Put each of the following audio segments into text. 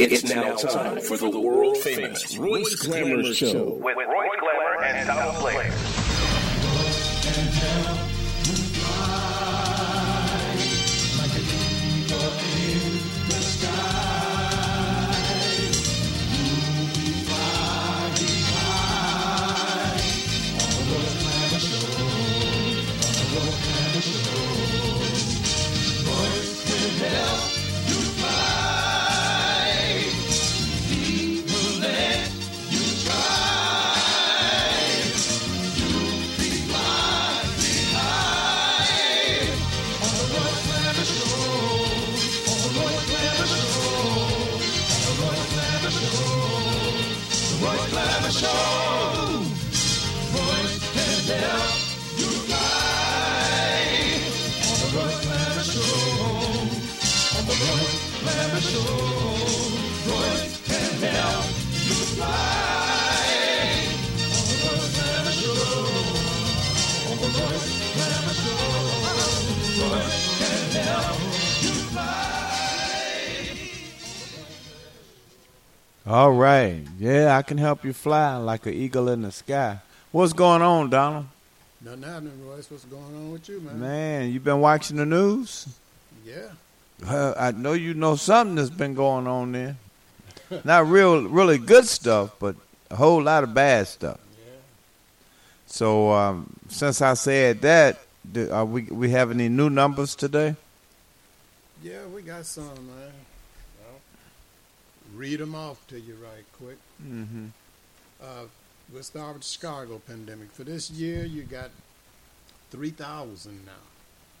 It's now time for the world famous Royce Glamour Show. with Royce Glamour and Donald Blair. All right. Yeah, I can help you fly like an eagle in the sky. What's going on, Donald? Nothing happening, Royce. What's going on with you, man? Man, you been watching the news? Yeah. Uh, I know you know something that's been going on there. Not real, really good stuff, but a whole lot of bad stuff. Yeah. So, um, since I said that, do, are we we have any new numbers today? Yeah, we got some, man. Read them off to you right quick. Mm-hmm. Uh, we'll start with the Chicago pandemic. For this year, you got 3,000 now.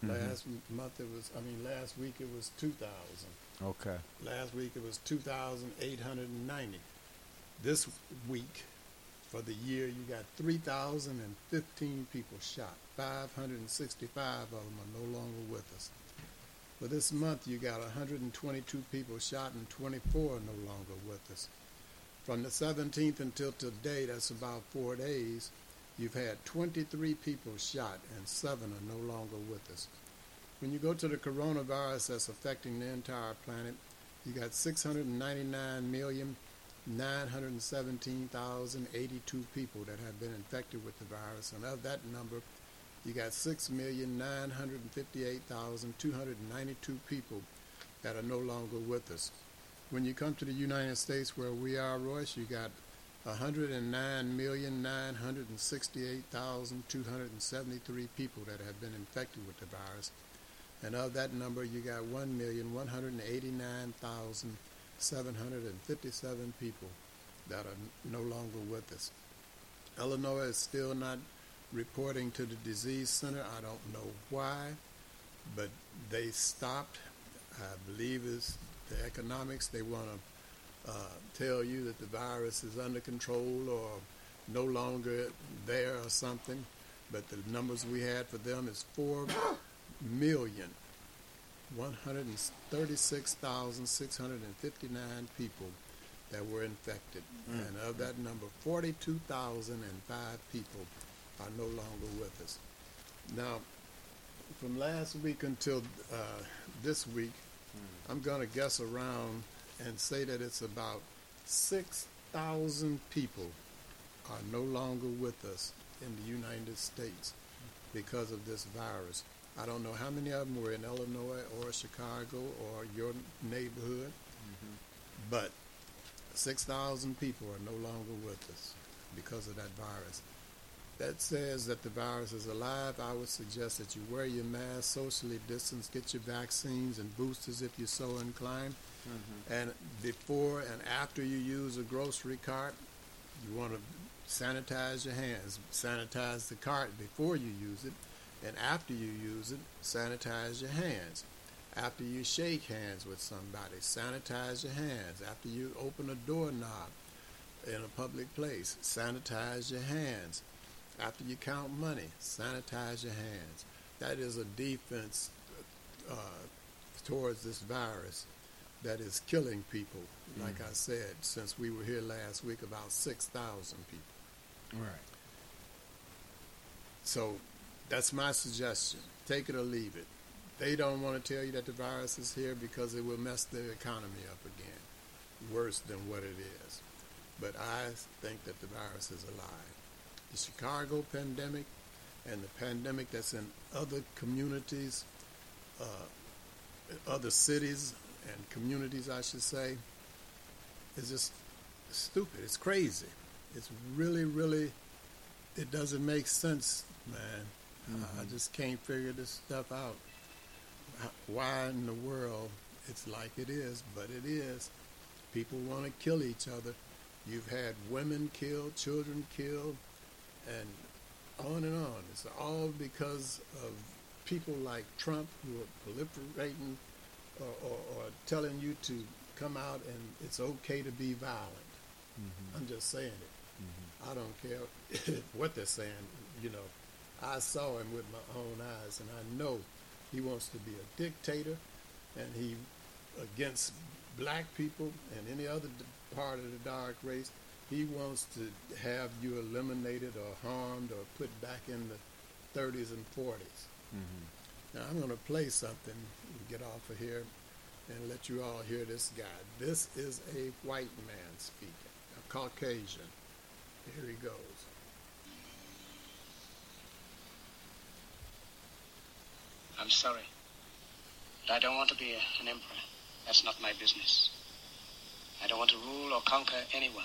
Mhm. Last month it was, I mean, last week it was 2,000. Okay. Last week it was 2,890. This week, for the year, you got 3,015 people shot. 565 of them are no longer with us. For this month, you got 122 people shot and 24 are no longer with us. From the 17th until today, that's about four days, you've had 23 people shot and seven are no longer with us. When you go to the coronavirus that's affecting the entire planet, you got 699,917,082 people that have been infected with the virus, and of that number, you got 6,958,292 people that are no longer with us. When you come to the United States, where we are, Royce, you got 109,968,273 people that have been infected with the virus. And of that number, you got 1,189,757 people that are no longer with us. Illinois is still not reporting to the disease center. I don't know why, but they stopped. I believe it's the economics. They want to uh, tell you that the virus is under control or no longer there or something. But the numbers we had for them is four million one hundred and thirty-six thousand six hundred and fifty-nine people that were infected, and of that number, forty-two thousand and five people are no longer with us. Now, from last week until uh, this week, I'm going to guess around and say that it's about six thousand people are no longer with us in the United States because of this virus. I don't know how many of them were in Illinois or Chicago or your neighborhood, but 6,000 people are no longer with us because of that virus. That says that the virus is alive. I would suggest that you wear your mask, socially distance, get your vaccines and boosters if you're so inclined. Mm-hmm. And before and after you use a grocery cart, you want to sanitize your hands. Sanitize the cart before you use it, and after you use it, sanitize your hands. After you shake hands with somebody, sanitize your hands. After you open a doorknob in a public place, sanitize your hands. After you count money, sanitize your hands. That is a defense uh, towards this virus that is killing people. Like I said, since we were here last week, about 6,000 people. Right. So that's my suggestion. Take it or leave it. They don't want to tell you that the virus is here because it will mess the economy up again. worse than what it is. But I think that the virus is alive. The Chicago pandemic and the pandemic that's in other communities, uh, other cities and communities, I should say, is just stupid. It's crazy. It's really, really, it doesn't make sense, man. Mm-hmm. I just can't figure this stuff out. Why in the world it's like it is, but it is. People want to kill each other. You've had women killed, children killed, and on and on. It's all because of people like Trump who are proliferating or, or, or telling you to come out and it's okay to be violent. Mm-hmm. I'm just saying it. Mm-hmm. I don't care what they're saying. You know, I saw him with my own eyes, and I know he wants to be a dictator, and he against black people and any other part of the dark race. He wants to have you eliminated or harmed or put back in the 30s and 40s. Mm-hmm. Now I'm going to play something and get off of here and let you all hear this guy. This is a white man speaking, a Caucasian. Here he goes. I'm sorry. But I don't want to be a, an emperor. That's not my business. I don't want to rule or conquer anyone.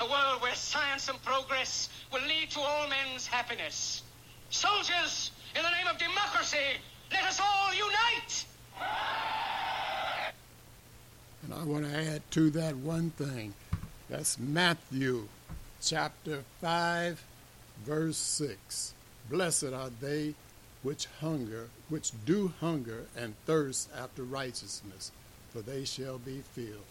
a world where science and progress will lead to all men's happiness. Soldiers, in the name of democracy, let us all unite! And I want to add to that one thing. That's Matthew chapter 5, verse 6. Blessed are they which hunger, which do hunger and thirst after righteousness, for they shall be filled.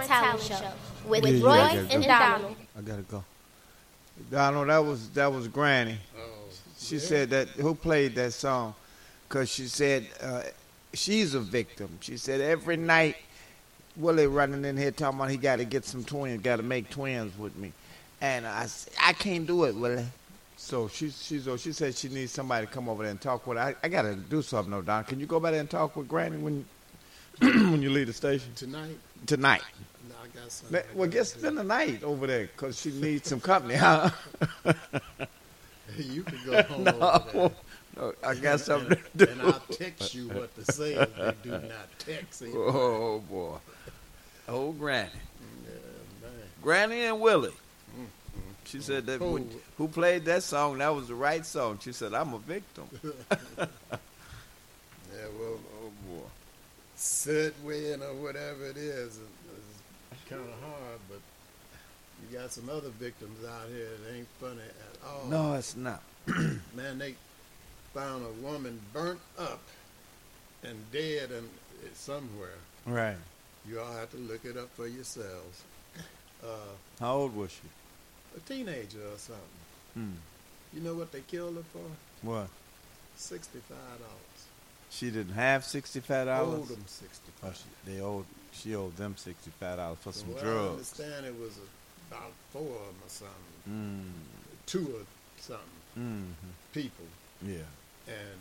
Royce Talent Show with Yeah, yeah, I gotta and go. Donald. I gotta go. Donald, that was that was Granny. Oh, She said that who played that song because she said uh, she's a victim. She said every night Willie running in here talking about he got to get some twins, got to make twins with me, and I I can't do it, Willie. So she's she's oh, she said she needs somebody to come over there and talk with her. I, I got to do something, though, Don. Can you go back there and talk with Granny when when you leave the station tonight, tonight? I got something. Let- Well, get spend the night over there because she needs some company, huh? you can go home over there. no, I got something to do. And I'll text you what to say if they do not text. either. Oh boy. Oh Granny. Yeah. Granny and Willie. Mm, mm. She said that when, who played that song, that was the right song. She said, I'm a victim. Yeah, well, Oh boy. sit in or whatever it is, is kind of hard, but you got some other victims out here that ain't funny at all. No, it's not. Man, they found a woman burnt up and dead and somewhere. Right. You all have to look it up for yourselves. Uh, How old was she? a teenager or something. Hmm. You know what they killed her for? What? Sixty-five dollars. She didn't have sixty-five Owed dollars. them Oh, sixty-five. she, they owed. She owed them sixty-five dollars for some Well, I understand it was about four of them or something, Mm. two or something Mm. people, Yeah. and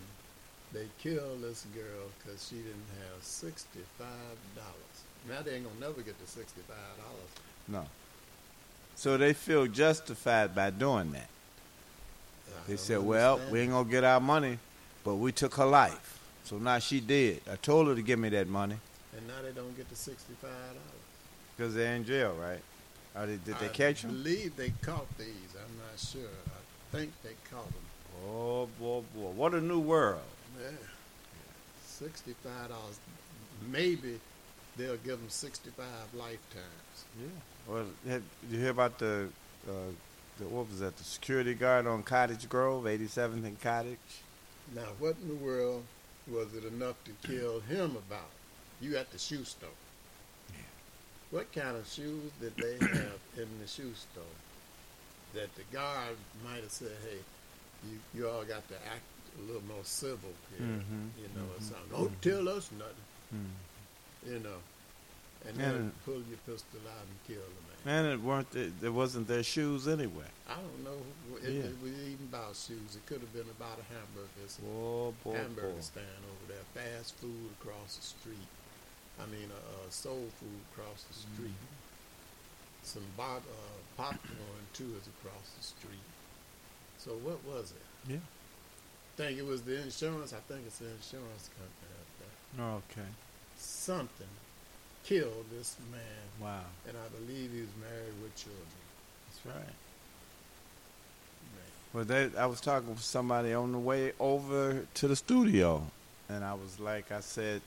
they killed this girl because she didn't have sixty-five dollars. Now they ain't gonna never get the sixty-five dollars. No. So they feel justified by doing that. They said, "Well, we ain't gonna get our money, but we took her life, so now she did. I told her to give me that money and now they don't get the sixty-five dollars. because they're in jail, right? Or they, did they I catch them? I believe they caught these. I'm not sure. I think they caught them. Oh boy, boy, what a new world! Yeah. Sixty-five dollars. Maybe they'll give them sixty-five lifetimes. Yeah. Well, have, did you hear about the, uh, the what was that? The security guard on Cottage Grove, 87th and Cottage. Now, what in the world was it enough to kill him about? You at the shoe store. What kind of shoes did they have in the shoe store that the guard might have said, "Hey, you you all got to act a little more civil here," Mhm, you know, or mm-hmm. something. Don't mm-hmm. tell us nothing, mm-hmm. you know, and then And- pull your pistol out and kill the man. And it weren't the, it wasn't their shoes anyway. I don't know if Yeah. it was even about shoes. It could have been about a hamburger. Oh boy, hamburger boy. stand over there, fast food across the street. I mean, uh, uh, soul food across the street. Mm-hmm. Some bot, uh, popcorn too is across the street. So what was it? Yeah. think it was the insurance. I think it's the insurance company up there. Okay. Something killed this man, Wow. and I believe he was married with children. That's right. Well, they, I was talking with somebody on the way over to the studio, and I was like, I said,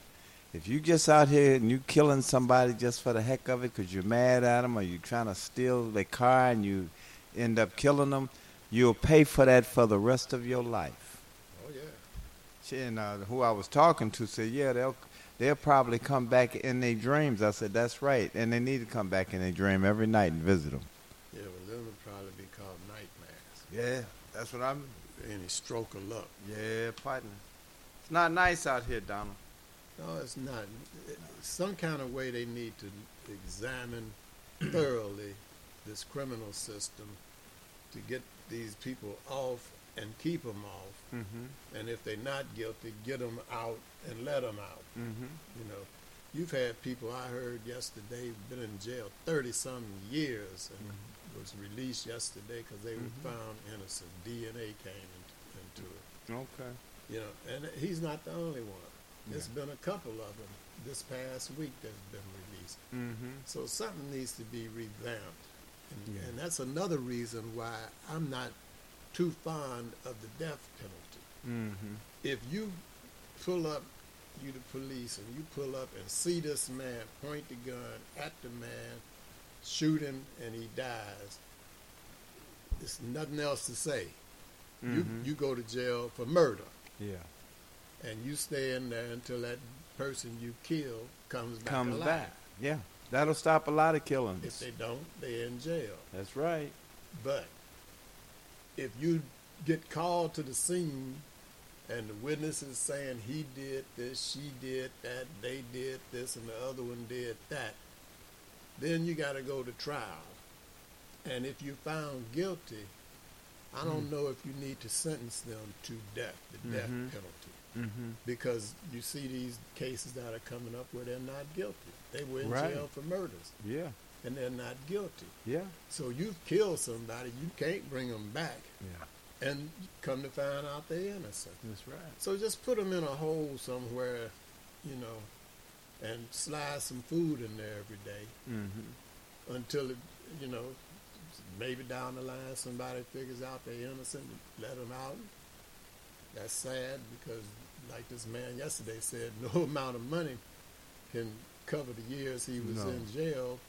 if you just out here and you killing somebody just for the heck of it because you're mad at them or you're trying to steal their car and you end up killing them, you'll pay for that for the rest of your life. Oh yeah. She and uh, who I was talking to said, yeah, they'll they'll probably come back in their dreams. I said, that's right, and they need to come back in their dream every night and visit them. Yeah, well, them would probably be called nightmares. Yeah, that's what I'm. Any stroke of luck. Yeah, partner. It's not nice out here, Donald. No, it's not. Some kind of way they need to examine thoroughly this criminal system to get these people off and keep them off. Mm-hmm. And if they're not guilty, get them out and let them out. Mm-hmm. You know, you've had people I heard yesterday been in jail thirty some years and was released yesterday because they were found innocent. DNA came into it. Okay. You know, and he's not the only one. There's been a couple of them this past week that's been released. Mm-hmm. So something needs to be revamped, and, Yeah. and that's another reason why I'm not too fond of the death penalty. Mm-hmm. If you pull up, you the police, and you pull up and see this man point the gun at the man, shoot him, and he dies, there's nothing else to say. You Mhm. you go to jail for murder Yeah. And you stay in there until that person you kill comes back Comes alive. back. Yeah. That'll stop a lot of killings. If they don't, they're in jail. That's right. But if you get called to the scene and the witness is saying he did this, she did that, they did this, and the other one did that, then you got to go to trial. And if you found guilty, I don't know if you need to sentence them to death, the death Mhm. penalty. Mm-hmm. Because you see these cases that are coming up where they're not guilty. They were in Right. jail for murders Yeah. and they're not guilty. Yeah. So you've killed somebody, you can't bring them back Yeah. and come to find out they're innocent. That's right. So just put them in a hole somewhere, you know, and slide some food in there every day Mm-hmm. until, it, you know, maybe down the line somebody figures out they're innocent, and let them out. That's sad because, like this man yesterday said, no amount of money can cover the years he was No. in jail.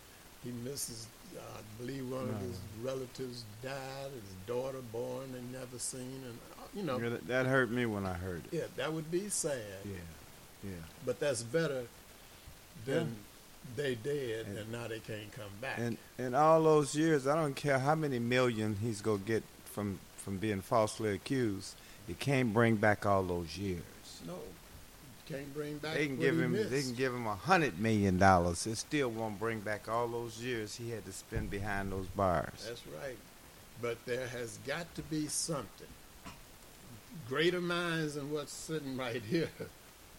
He misses, uh, I believe one of his relatives died, his daughter born and never seen, and uh, you know, Yeah, that, that hurt me when I heard it. yeah, that would be sad. Yeah. Yeah. But that's better than Yeah. they dead And- and, now they can't come back. And in all those years, I don't care how many million he's gonna get from from being falsely accused. He can't bring back all those years. No, can't bring back. They can give him. They can give him a hundred million dollars. It still won't bring back all those years he had to spend behind those bars. That's right. But there has got to be something. Greater minds than what's sitting right here.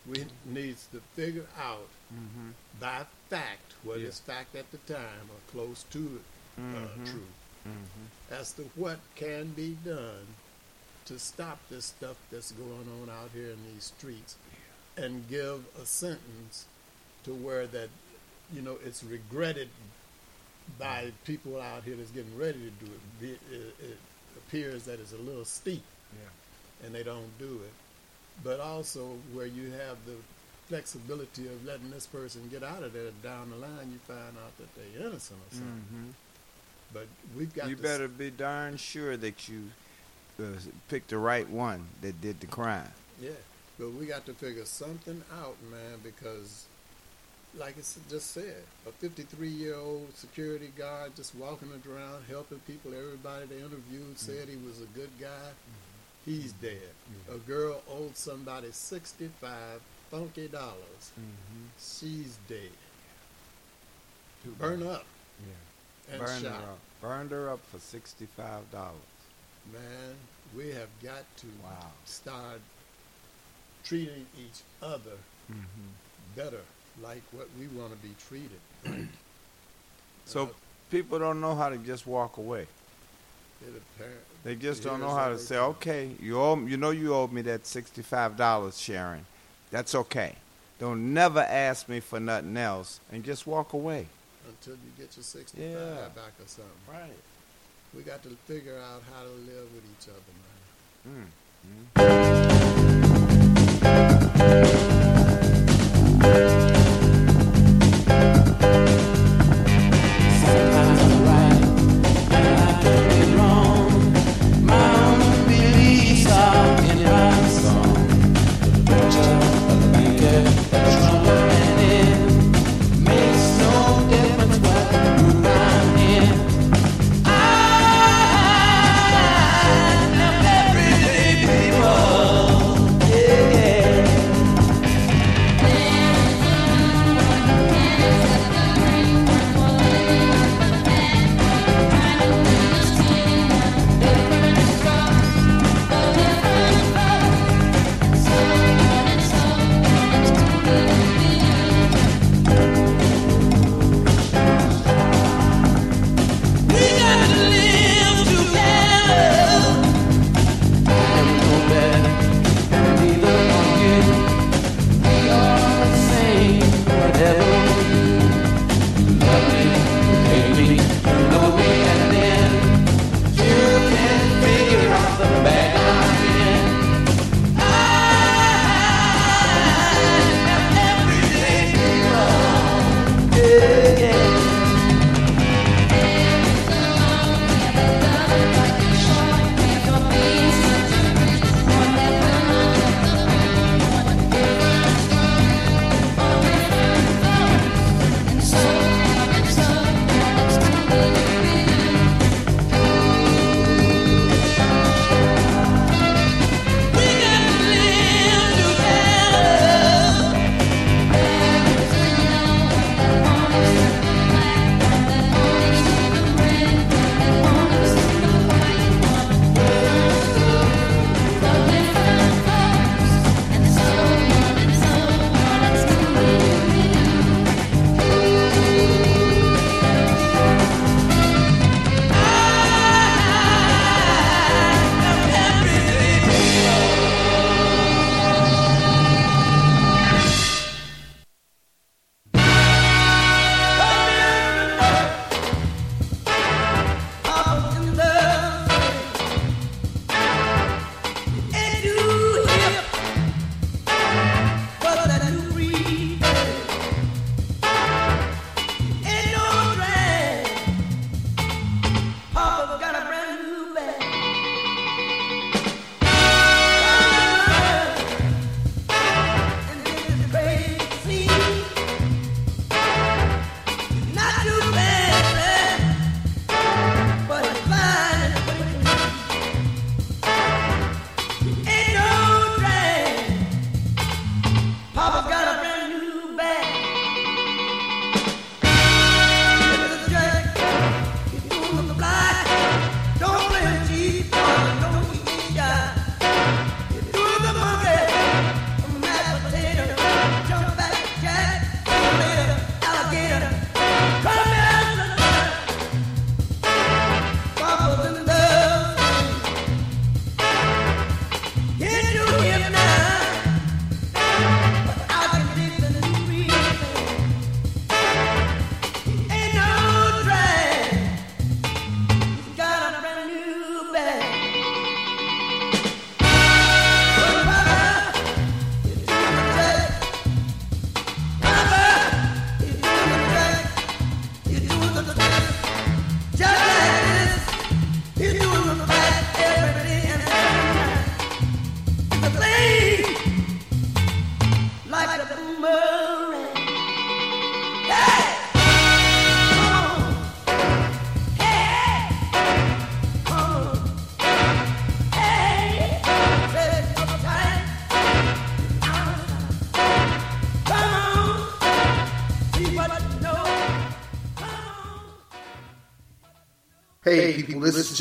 We needs to figure out Mm-hmm. by fact what is Yeah. fact at the time or close to it, uh, true Mm-hmm. as to what can be done to stop this stuff that's going on out here in these streets and give a sentence to where that you know it's regretted by people out here that's getting ready to do it. It, it, it appears that it's a little steep Yeah. and they don't do it. But also where you have the flexibility of letting this person get out of there down the line, you find out that they're innocent or something. Mm-hmm. But we've got You better be darn sure that you uh, picked the right one that did the crime. Yeah, but we got to figure something out, man, because, like it's just said, a 53 year old security guard just walking around helping people. Everybody they interviewed said he was a good guy. He's dead. A girl owed somebody 65 funky dollars. Mm-hmm. She's dead. Burn up Yeah. and Burned her up. Burned her up for sixty-five dollars. Man, we have got to Wow. start treating each other Mm-hmm. better, like what we want to be treated. So Uh, people don't know how to just walk away. They just don't know how to say, okay, you owe, you know you owe me that sixty-five dollars, Sharon. That's okay. Don't never ask me for nothing else, and just walk away. until you get your 65 Yeah. back or something. Right. We got to figure out how to live with each other, man. Mm. Sometimes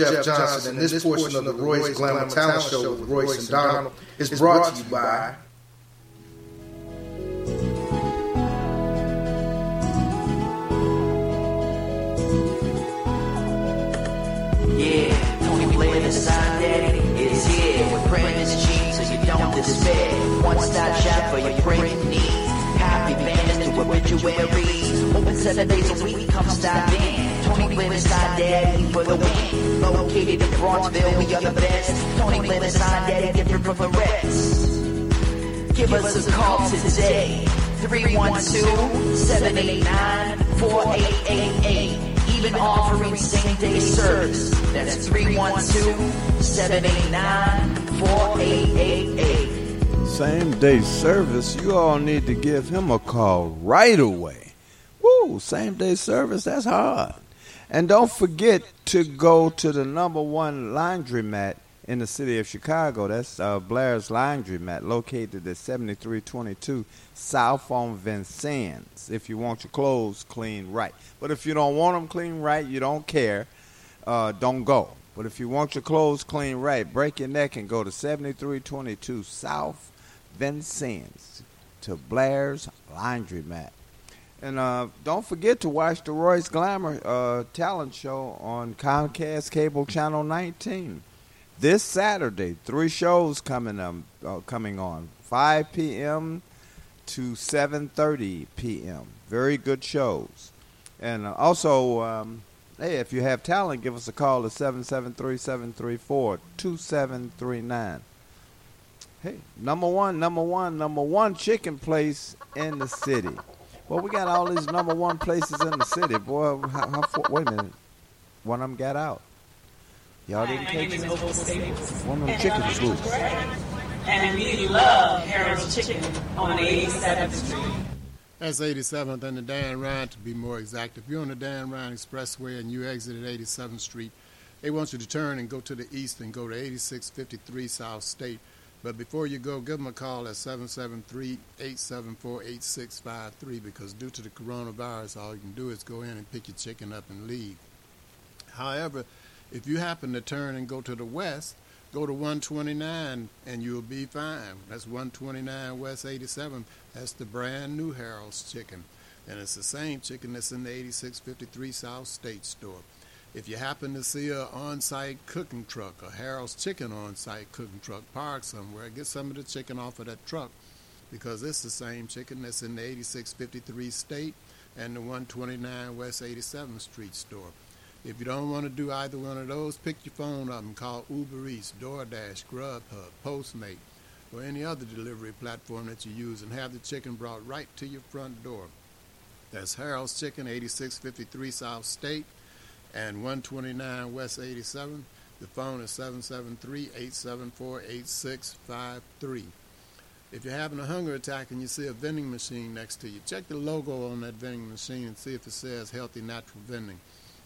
is Jeff Johnson, and this portion of the Royce Glamour Talent Show with Royce and Donald is brought to you by. Yeah, Tony Blair, the sign daddy, is here with Brandon's cheap so you don't despair. One stop shop for your printing needs. Happy banners to obituaries. Open seven days a week, come stop in. Tony sign daddy for the win. Located in Bronzeville, we are the best. Tony sign daddy, different from the rest. Give us a call today. 312-789-4888. Even offering same day service. That's 312-789-4888. Same day service, you all need to give him a call right away. Woo, same day service, that's hard. And don't forget to go to the number one laundromat in the city of Chicago. That's uh, Blair's Laundromat, located at 7322 South on Vincennes. If you want your clothes clean right. But if you don't want them clean right, you don't care, uh, don't go. But if you want your clothes clean right, break your neck and go to 7322 South Vincennes to Blair's Laundromat. And uh, don't forget to watch the Royce Glamour uh, talent show on Comcast Cable Channel 19 this Saturday. Three shows coming um, uh, coming on 5 p.m. to 7:30 p.m. Very good shows. And uh, also, um, hey, if you have talent, give us a call at 773-734-2739. Hey, number one, number one, number one chicken place in the city. Well, we got all these number one places in the city. Boy, how, how, wait a minute. One of them got out. Y'all didn't catch it? One of them chicken scoops. And we love Harold's Chicken on 87th Street. That's 87th and the Dan Ryan to be more exact. If you're on the Dan Ryan Expressway and you exit at 87th Street, they want you to turn and go to the east and go to 8653 South State. But before you go, give them a call at 773-874-8653 because due to the coronavirus, all you can do is go in and pick your chicken up and leave. However, if you happen to turn and go to the west, go to 129 and you'll be fine. That's 129 West 87. That's the brand new Harold's Chicken. And it's the same chicken that's in the 8653 South State store. If you happen to see a on-site cooking truck, a Harold's Chicken on-site cooking truck parked somewhere, get some of the chicken off of that truck because it's the same chicken that's in the 8653 State and the 129 West 87th Street store. If you don't want to do either one of those, pick your phone up and call Uber Eats, DoorDash, Grubhub, Postmate, or any other delivery platform that you use and have the chicken brought right to your front door. That's Harold's Chicken, 8653 South State and 129 West 87. The phone is 773-874-8653. If you're having a hunger attack and you see a vending machine next to you, check the logo on that vending machine and see if it says Healthy Natural Vending.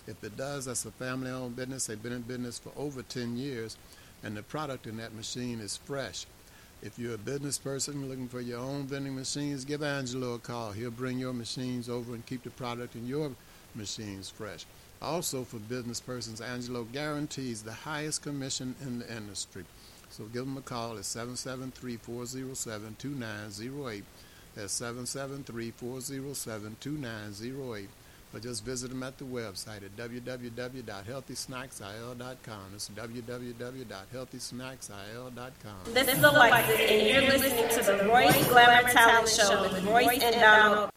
If it does, that's a family owned business. They've been in business for over 10 years, and the product in that machine is fresh. If you're a business person looking for your own vending machines, give Angelo a call. He'll bring your machines over and keep the product in your machines fresh. Also, for business persons, Angelo guarantees the highest commission in the industry. So give him a call at 773 407 2908. That's 773 407 2908 or just visit them at the website at www.healthysnacksil.com. It's www.healthysnacksil.com. This is Alexis, and you're listening to the Royce Glamour Talent Show with Royce and Donald.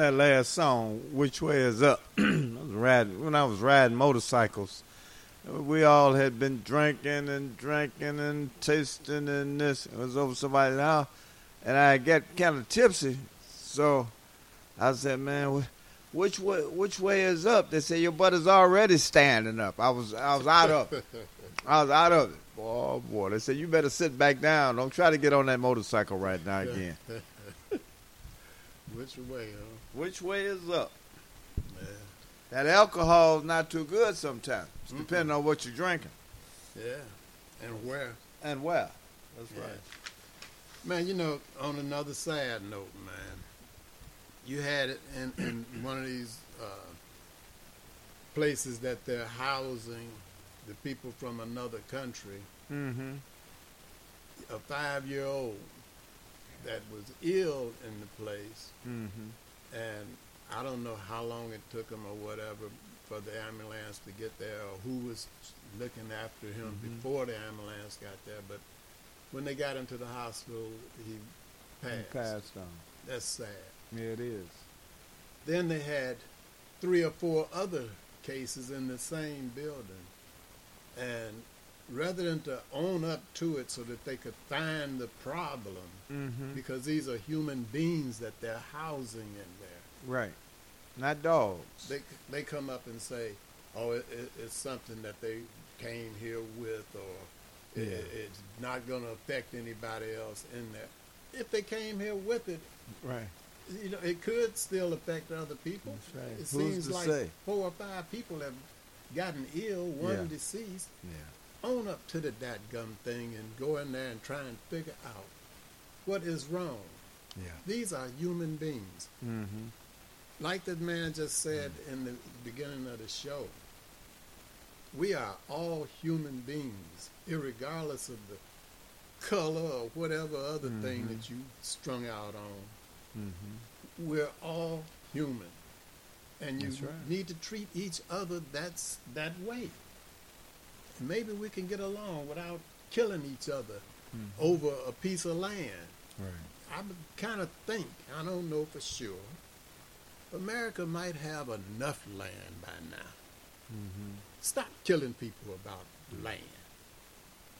That last song, Which Way Is Up. I was riding, when I was riding motorcycles, we all had been drinking and drinking and tasting and this. It was over somebody's house, and I got kind of tipsy. So I said, man, which way, which way is up? They said, your butt is already standing up. I was, I was out of it. I was out of it. Oh, boy. They said, you better sit back down. Don't try to get on that motorcycle right now again. Which way, huh? Which way is up? Yeah. That is not too good sometimes, depending on what you're drinking Yeah. And where? and where. That's Yeah. right. Man, you know, on another sad note, man, you had it in, in one of these uh, places that they're housing the people from another country, Mm-hmm. a five year old that was ill in the place, Mm-hmm. And I don't know how long it took him or whatever for the ambulance to get there or who was looking after him Mhm. before the ambulance got there, but when they got into the hospital, he passed. Passed on. That's sad. Yeah, it is. Then they had three or four other cases in the same building. And rather than to own up to it so that they could find the problem, Mm-hmm. because these are human beings that they're housing in there, Right. Not dogs. they, they come up and say, oh, it, it, it's something that they came here with, or it, Yeah. it's not going to affect anybody else in there. If they came here with it, right. you know, it could still affect other people. Right. It Who's seems like say? four or five people have gotten ill, one Yeah. deceased. Yeah. Own up to the dadgum thing and go in there and try and figure out what is wrong. Yeah. These are human beings. Mm-hmm. Like the man just said in the beginning of the show, we are all human beings, irregardless of the color or whatever other thing Mhm. that you strung out on. Mm-hmm. we're all human and you right. need to treat each other that's that way and maybe we can get along without killing each other Mm-hmm. over a piece of land Right. i kind of think i don't know for sure america might have enough land by now Mm-hmm. stop killing people about land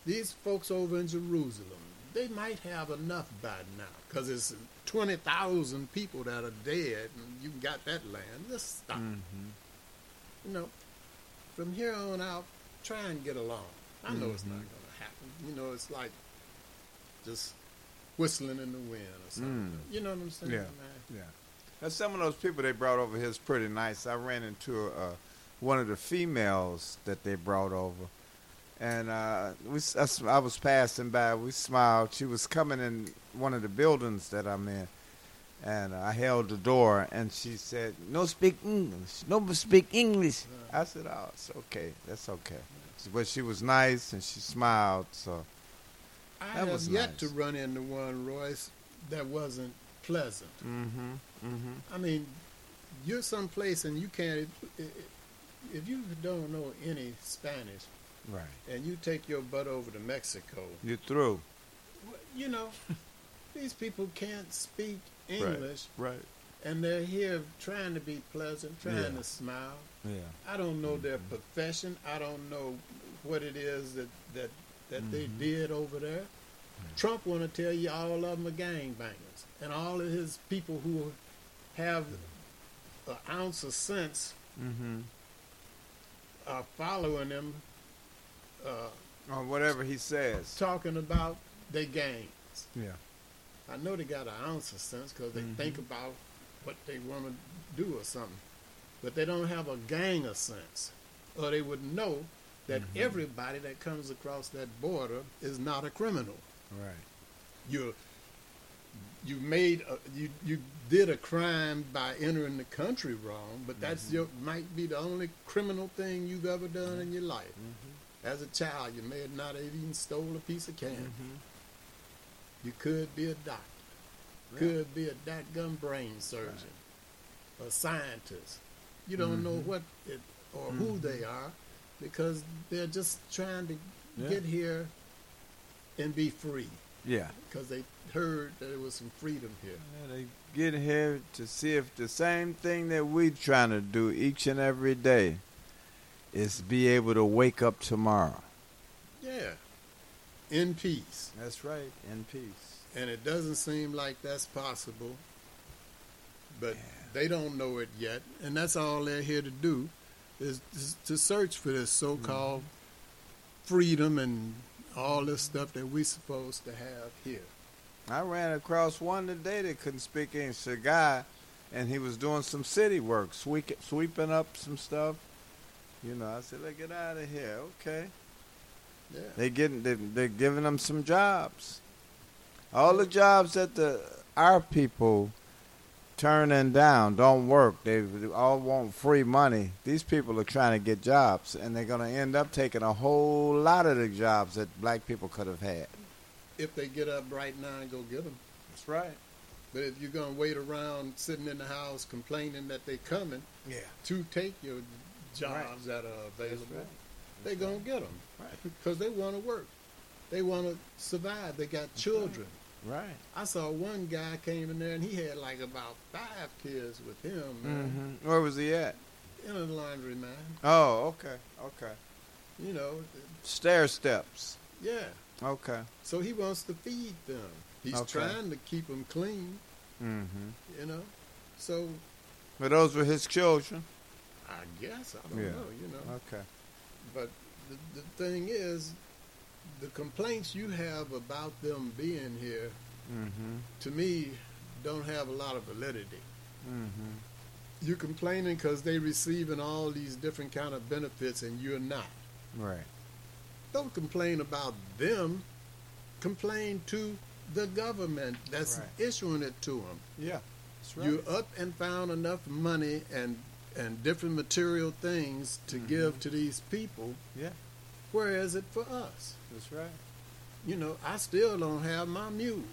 these folks over in jerusalem they might have enough by now because it's 20,000 people that are dead and you got that land. Just stop. Mm-hmm. You know, from here on out, try and get along. I know it's not Mhm. going to happen. You know, it's like just whistling in the wind or something. Mm. You know what I'm saying, Yeah. man? Yeah. Now, some of those people they brought over here is pretty nice. I ran into uh, one of the females that they brought over, and uh, we, I, I was passing by. We smiled. She was coming in one of the buildings that I'm in, and I held the door, and she said, "No speak English. No speak English." I said, "Oh, it's okay. That's okay." But she was nice, and she smiled. So I That have was yet nice. to run into one, Royce, that wasn't pleasant. Mm-hmm. Mm-hmm. I mean, you're someplace and you can't. If you don't know any Spanish right, and you take your butt over to Mexico, you're through. you know, these people can't speak English, Right. and they're here trying to be pleasant, trying Yeah. to smile. Yeah. I don't know their Mhm. profession. I don't know what it is that that that they Mhm. did over there. Trump want to tell you all of them are gangbangers, and all of his people who have an ounce of sense Mm-hmm. are following him, uh, Or whatever he says. talking about their gangs. Yeah. I know they got an ounce of sense because they Mhm. think about what they want to do or something, but they don't have a gang of sense, or they would know that Mhm. everybody that comes across that border is not a criminal. Right. You you made a, you you did a crime by entering the country wrong, but that's Mm-hmm. your might be the only criminal thing you've ever done in your life. Mm-hmm. As a child, you may have not have even stole a piece of candy. Mm-hmm. You could be a doctor. Could be a dadgum brain surgeon. A scientist. You don't know Mhm. what it or who Mhm. they are because they're just trying to Yeah. get here and be free Yeah. because they heard that there was some freedom here. Yeah, they get here to see if the same thing that we're trying to do each and every day is be able to wake up tomorrow. Yeah, in peace. That's right, in peace. And it doesn't seem like that's possible, but they don't know it yet. And that's all they're here to do is, is to search for this so-called mm-hmm. freedom and all this stuff that we're supposed to have here. I ran across one today that couldn't speak English. A guy, and he was doing some city work, sweep, sweeping up some stuff. You know, I said, "Let's get out of here." Okay. Yeah. They getting they, they're giving them some jobs. All the jobs that the our people turning down don't work. They all want free money. These people are trying to get jobs, and they're going to end up taking a whole lot of the jobs that black people could have had. If they get up right now and go get them. That's right. But if you're going to wait around sitting in the house complaining that they're coming Yeah. to take your jobs that are available, they're going to get them. Right. Because they want to work. They want to survive. They got children. Right. I saw one guy came in there and he had like about five kids with him, man, hmm Where was he at? in a laundry man. Oh, okay, okay. You know, Stair steps. yeah. Okay. So he wants to feed them. He's Okay. trying to keep them clean, Mm-hmm. you know. So But those were his children. I guess I don't Yeah. know, you know. Okay. But the, the thing is, the complaints you have about them being here, Mm-hmm. to me, don't have a lot of validity. Mm-hmm. You're complaining because they're receiving all these different kind of benefits and you're not. Right. Don't complain about them. Complain to the government that's Right. issuing it to them. Yeah. That's You up and found enough money and and different material things to Mhm. give to these people. Yeah. Where is it for us? That's right. You know, I still don't have my mule.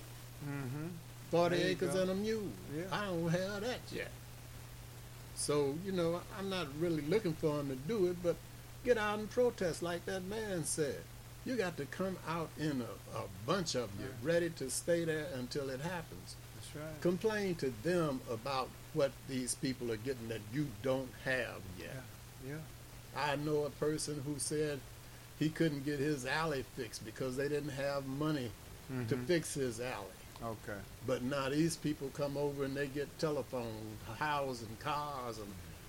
Mm-hmm. 40 acres go. and a mule. Yeah. I don't have that yet. So, you know, I'm not really looking for them to do it, but get out and protest like that man said. You got to come out in a, a bunch of you, ready to stay there until it happens. That's right. Complain to them about what these people are getting that you don't have yet. Yeah. yeah. I know a person who said he couldn't get his alley fixed because they didn't have money to Mhm. fix his alley. Okay. But now these people come over and they get telephone, house, and cars, and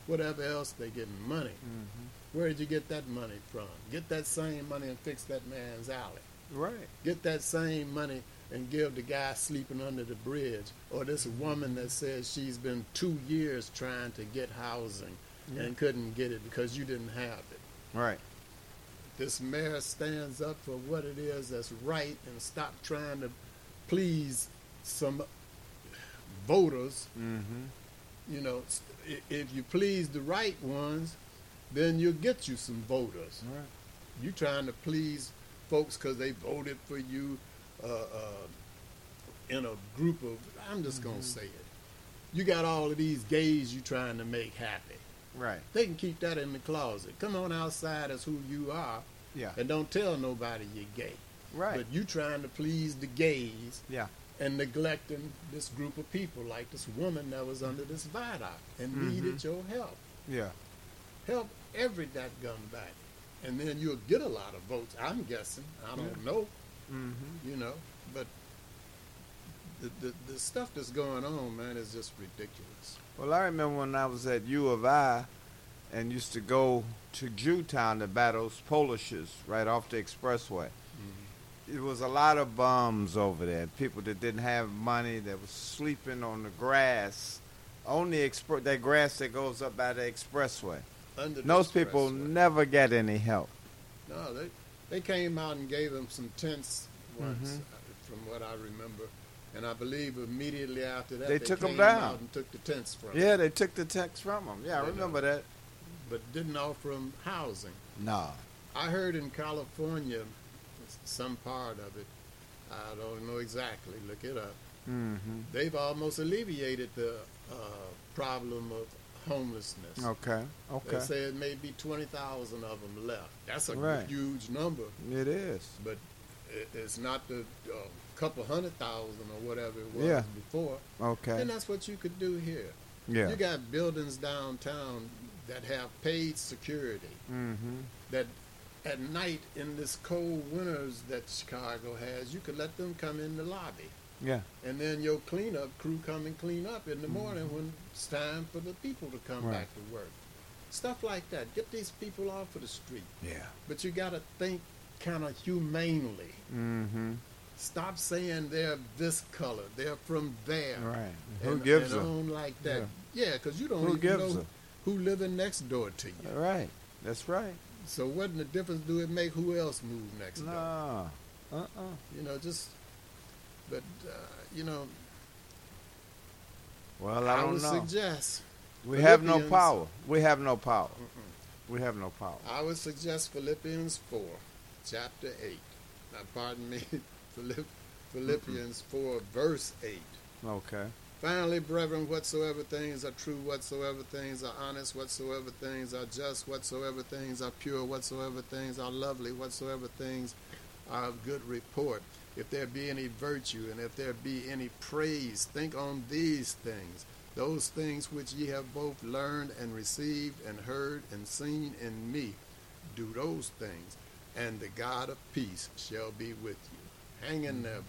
whatever else they get money. Mm-hmm. Where did you get that money from? Get that same money and fix that man's alley. Right. Get that same money and give the guy sleeping under the bridge, or this woman that says she's been two years trying to get housing Yeah. and couldn't get it because you didn't have it. Right. This mayor stands up for what it is that's right and stop trying to please some voters Mm-hmm. you know, if you please the right ones, then you'll get you some voters. Right. You trying to please folks because they voted for you uh, uh, in a group of. I'm just gonna say it. You got all of these gays you trying to make happy. Right. They can keep that in the closet. Come on outside as who you are, Yeah. and don't tell nobody you're gay. Right. But you trying to please the gays Yeah. and neglecting this group of people, like this woman that was under this viaduct and Mhm. needed your help. Yeah. Help every that gun back, and then you'll get a lot of votes. I'm guessing. I don't Yeah. know, Mm-hmm. you know, but the, the the stuff that's going on, man, is just ridiculous. Well, I remember when I was at U of I and used to go to Jewtown to battle those Polishes right off the expressway. It was a lot of bums over there, people that didn't have money, that was sleeping on the grass, on the expr- that grass that goes up by the expressway. Under Those people never get any help. No, they they came out and gave them some tents once, Mhm. uh, from what I remember, and I believe immediately after that They took came down. out and took the tents from. Yeah, they took the tents from them. Yeah, I They remember that. but didn't offer them housing. No. I heard in California, some part of it, I don't know exactly, look it up, Mm-hmm. they've almost alleviated the uh, problem of homelessness. Okay. They Okay. say it may be 20,000 of them left. That's a Right. huge number, It is. but it, it's not the uh, couple hundred thousand or whatever it was Yeah. before. Okay. And that's what you could do here. Yeah. You got buildings downtown that have paid security Mm-hmm. that at night in this cold winters that Chicago has, you could let them come in the lobby. Yeah. And then your cleanup crew come and clean up in the morning when it's time for the people to come Mm-hmm. Right. back to work. Stuff like that. Get these people off of the street. Yeah. But you got to think kind of humanely. Mm-hmm. Stop saying they're this color, they're from there. Right. Who and, gives and on like that? Yeah, because you don't Who even know who living next door to you. Right. That's right. So what in the difference do it make who else move next door? No. Uh-uh. You know, just but uh, you know, Well, I don't would know. suggest we have no power. We have no power. We have no power. I would suggest Philippians four, chapter eight. Now, pardon me, Philipp- Philippians four, verse eight. Okay. Finally, brethren, whatsoever things are true, whatsoever things are honest, whatsoever things are just, whatsoever things are pure, whatsoever things are lovely, whatsoever things are of good report, if there be any virtue and if there be any praise, think on these things. Those things which ye have both learned and received and heard and seen in me, do those things, and the God of peace shall be with you. Hang in there.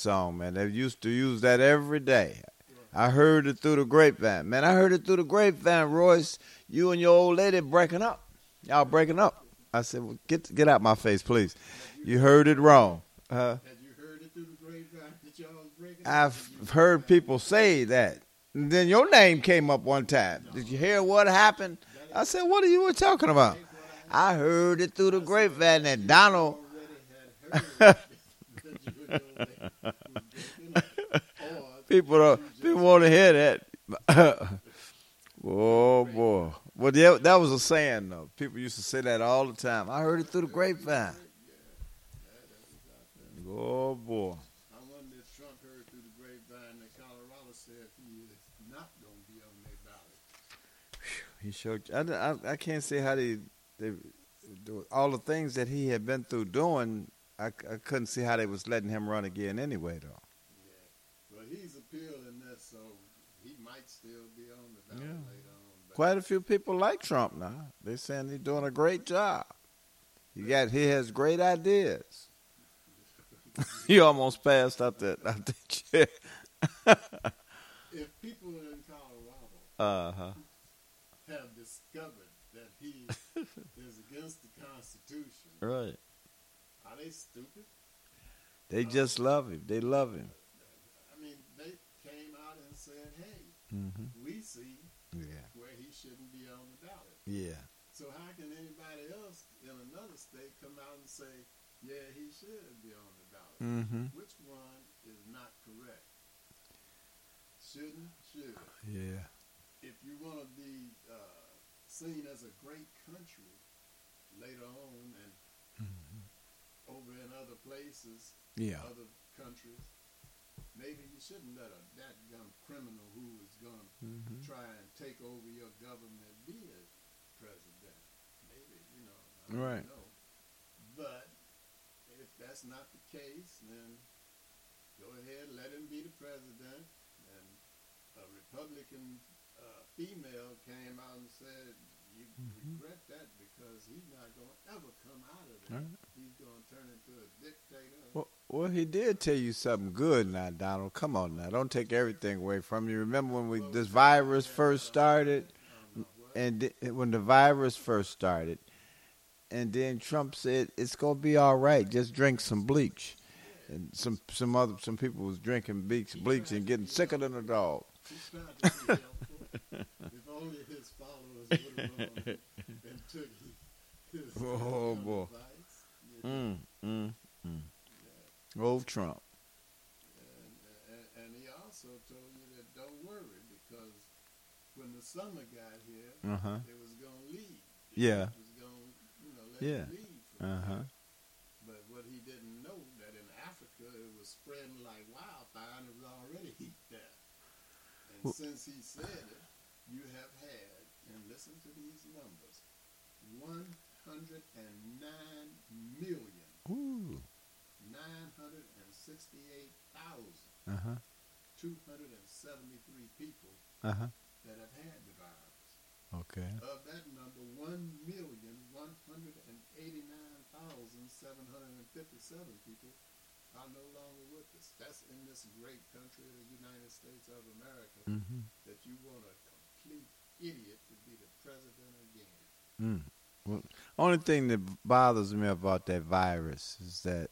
Song, man. They used to use that every day. I heard it through the grapevine. Man, I heard it through the grapevine, Royce. You and your old lady breaking up. Y'all breaking up. I said, well, get get out my face, please. You heard it wrong. Uh, Had you heard it through the grapevine that y'all breaking? up? I've heard people say that. And then your name came up one time. Did you hear what happened? I said, what are you talking about? I heard it through the grapevine that Donald. people don't, people want to hear that. oh boy. Well, yeah, that was a saying though. People used to say that all the time. I heard it through the grapevine. Oh boy. I wonder if Trump heard through the grapevine that Colorado said he is not going to be on their ballot. He showed. I, I, I can't say how they, they, all the things that he had been through doing. I, I couldn't see how they was letting him run again anyway, though. Yeah. But he's appealing this, so he might still be on the ballot Yeah. later on. Quite a few people like Trump now. They're saying he's doing a great job. He got he has great ideas. he almost passed out that out that chair. if people in Colorado Uh huh. have discovered that he is against the Constitution, Right. They stupid? They just love him. They love him. I mean, they came out and said, "Hey, hmm we see Yeah. where he shouldn't be on the ballot." Yeah. So how can anybody else in another state come out and say, "Yeah, he should be on the ballot"? Mm-hmm. Which one is not correct? Shouldn't, should. Yeah. If you want to be uh, seen as a great country later on and over in other places, Yeah. other countries, maybe you shouldn't let a that young criminal who is going to Mhm. try and take over your government be a president. Maybe you know. I don't Right. know. But if that's not the case, then go ahead, let him be the president. And a Republican uh, female came out and said, "You mm-hmm. regret that because he's not going to ever come out of there. Right. He's going to turn into a dictator." Well, well, he did tell you something good now, Donald. Come on now. Don't take everything away from you. Remember when we this virus first uh, started? And when the virus first started, and then Trump said it's gonna be all right. Just drink some bleach, and some some other some people was drinking bleach, bleach and getting sicker than a dog. He's trying to be helpful. if only his followers would have gone and took his Oh, boy. advice. Mm, mm, mm. Old Trump. And, and, and he also told you that don't worry because when the summer got here, Uh-huh. it was going to leave. Yeah. It was going to, you know, let Yeah. it leave. Uh huh. there. But what he didn't know that in Africa it was spreading like wildfire and it was already heat there. And Well- since he said it, you have had, and listen to these numbers, 109 million, Ooh. 968,273 Uh huh. people Uh huh. that have had the virus. Okay. Of that number, 1,189,757 people are no longer with us. That's in this great country, the United States of America, Mhm. that you want a complete idiot to be the president again. Mm. Well, only thing that bothers me about that virus is that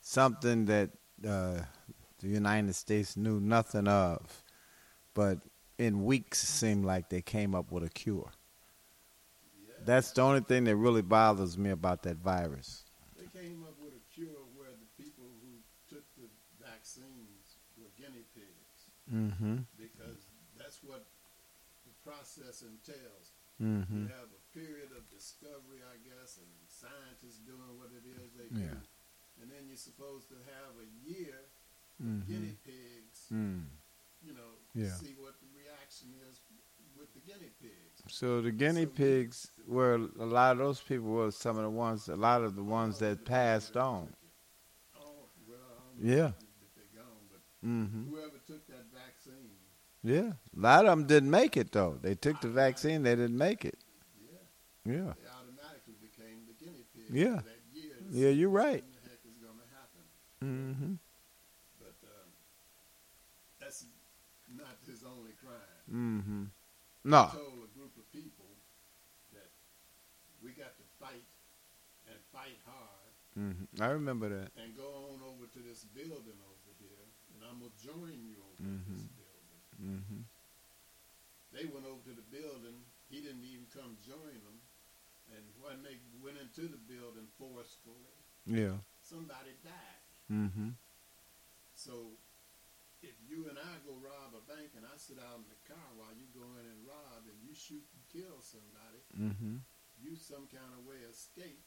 something that uh, the United States knew nothing of, but in weeks seemed like they came up with a cure. That's the only thing that really bothers me about that virus. They came up with a cure where the people who took the vaccines were guinea pigs Mm-hmm. because that's what the process entails. Mhm. You have a period of discovery, I guess, and scientists doing what it is they do. And then you're supposed to have a year Mhm. guinea pigs, Mm. you know, Yeah. see what the reaction is with the guinea pigs. So the guinea pigs were a lot of those people were some of the ones, a lot of the ones that passed on. Oh, well, I don't know Yeah. gone, but Mhm. whoever took Yeah, a lot of them didn't make it though. They took the vaccine, they didn't make it. Yeah, They automatically became the guinea pigs Yeah. that year. yeah, you're right. What the heck is going to happen? Mm-hmm. But um, that's not his only crime. Mm-hmm. No. He told a group of people that we got to fight and fight hard Mm-hmm. I remember that. and go on over to this building over here, and I'm gonna join you over Mhm. At this building. Mm-hmm. They went over to the building. He didn't even come join them. And when they went into the building forcefully, Yeah. somebody died. Mm-hmm. So if you and I go rob a bank and I sit out in the car while you go in and rob and you shoot and kill somebody, Mm-hmm. you some kind of way escape,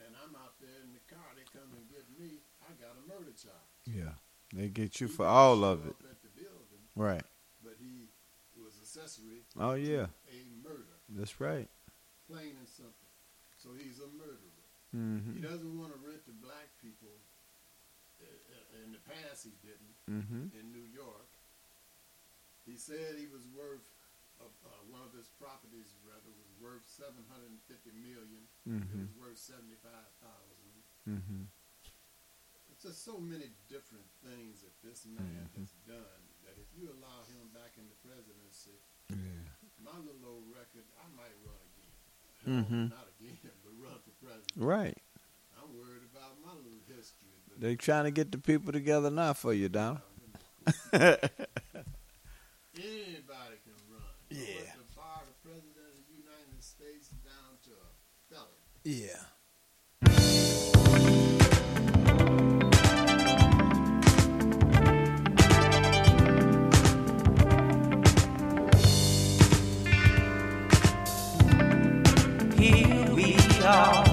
and I'm out there in the car, they come and get me, I got a murder charge. Yeah. They get you for all of it. Building, Right. But he was accessory Oh yeah. to a murder, That's right. plain and simple. So he's a murderer. He Mm-hmm. doesn't want to rent to black people. Uh, uh, In the past, he didn't. Mm-hmm. in New York. He said he was worth uh, uh, one of his properties rather was worth seven hundred and fifty million. It Mhm. was worth seventy five thousand. Mm-hmm. It's just so many different things that this man Mhm. has done that if you allow him back in the presidency, Yeah. my little old record, I might run again. Mhm. Not again, but run for president. Right. I'm worried about my little history. But They trying to get the people together now for you, Donald. Anybody can run. Yeah. But the bar the president of the United States down to a felon. Yeah. We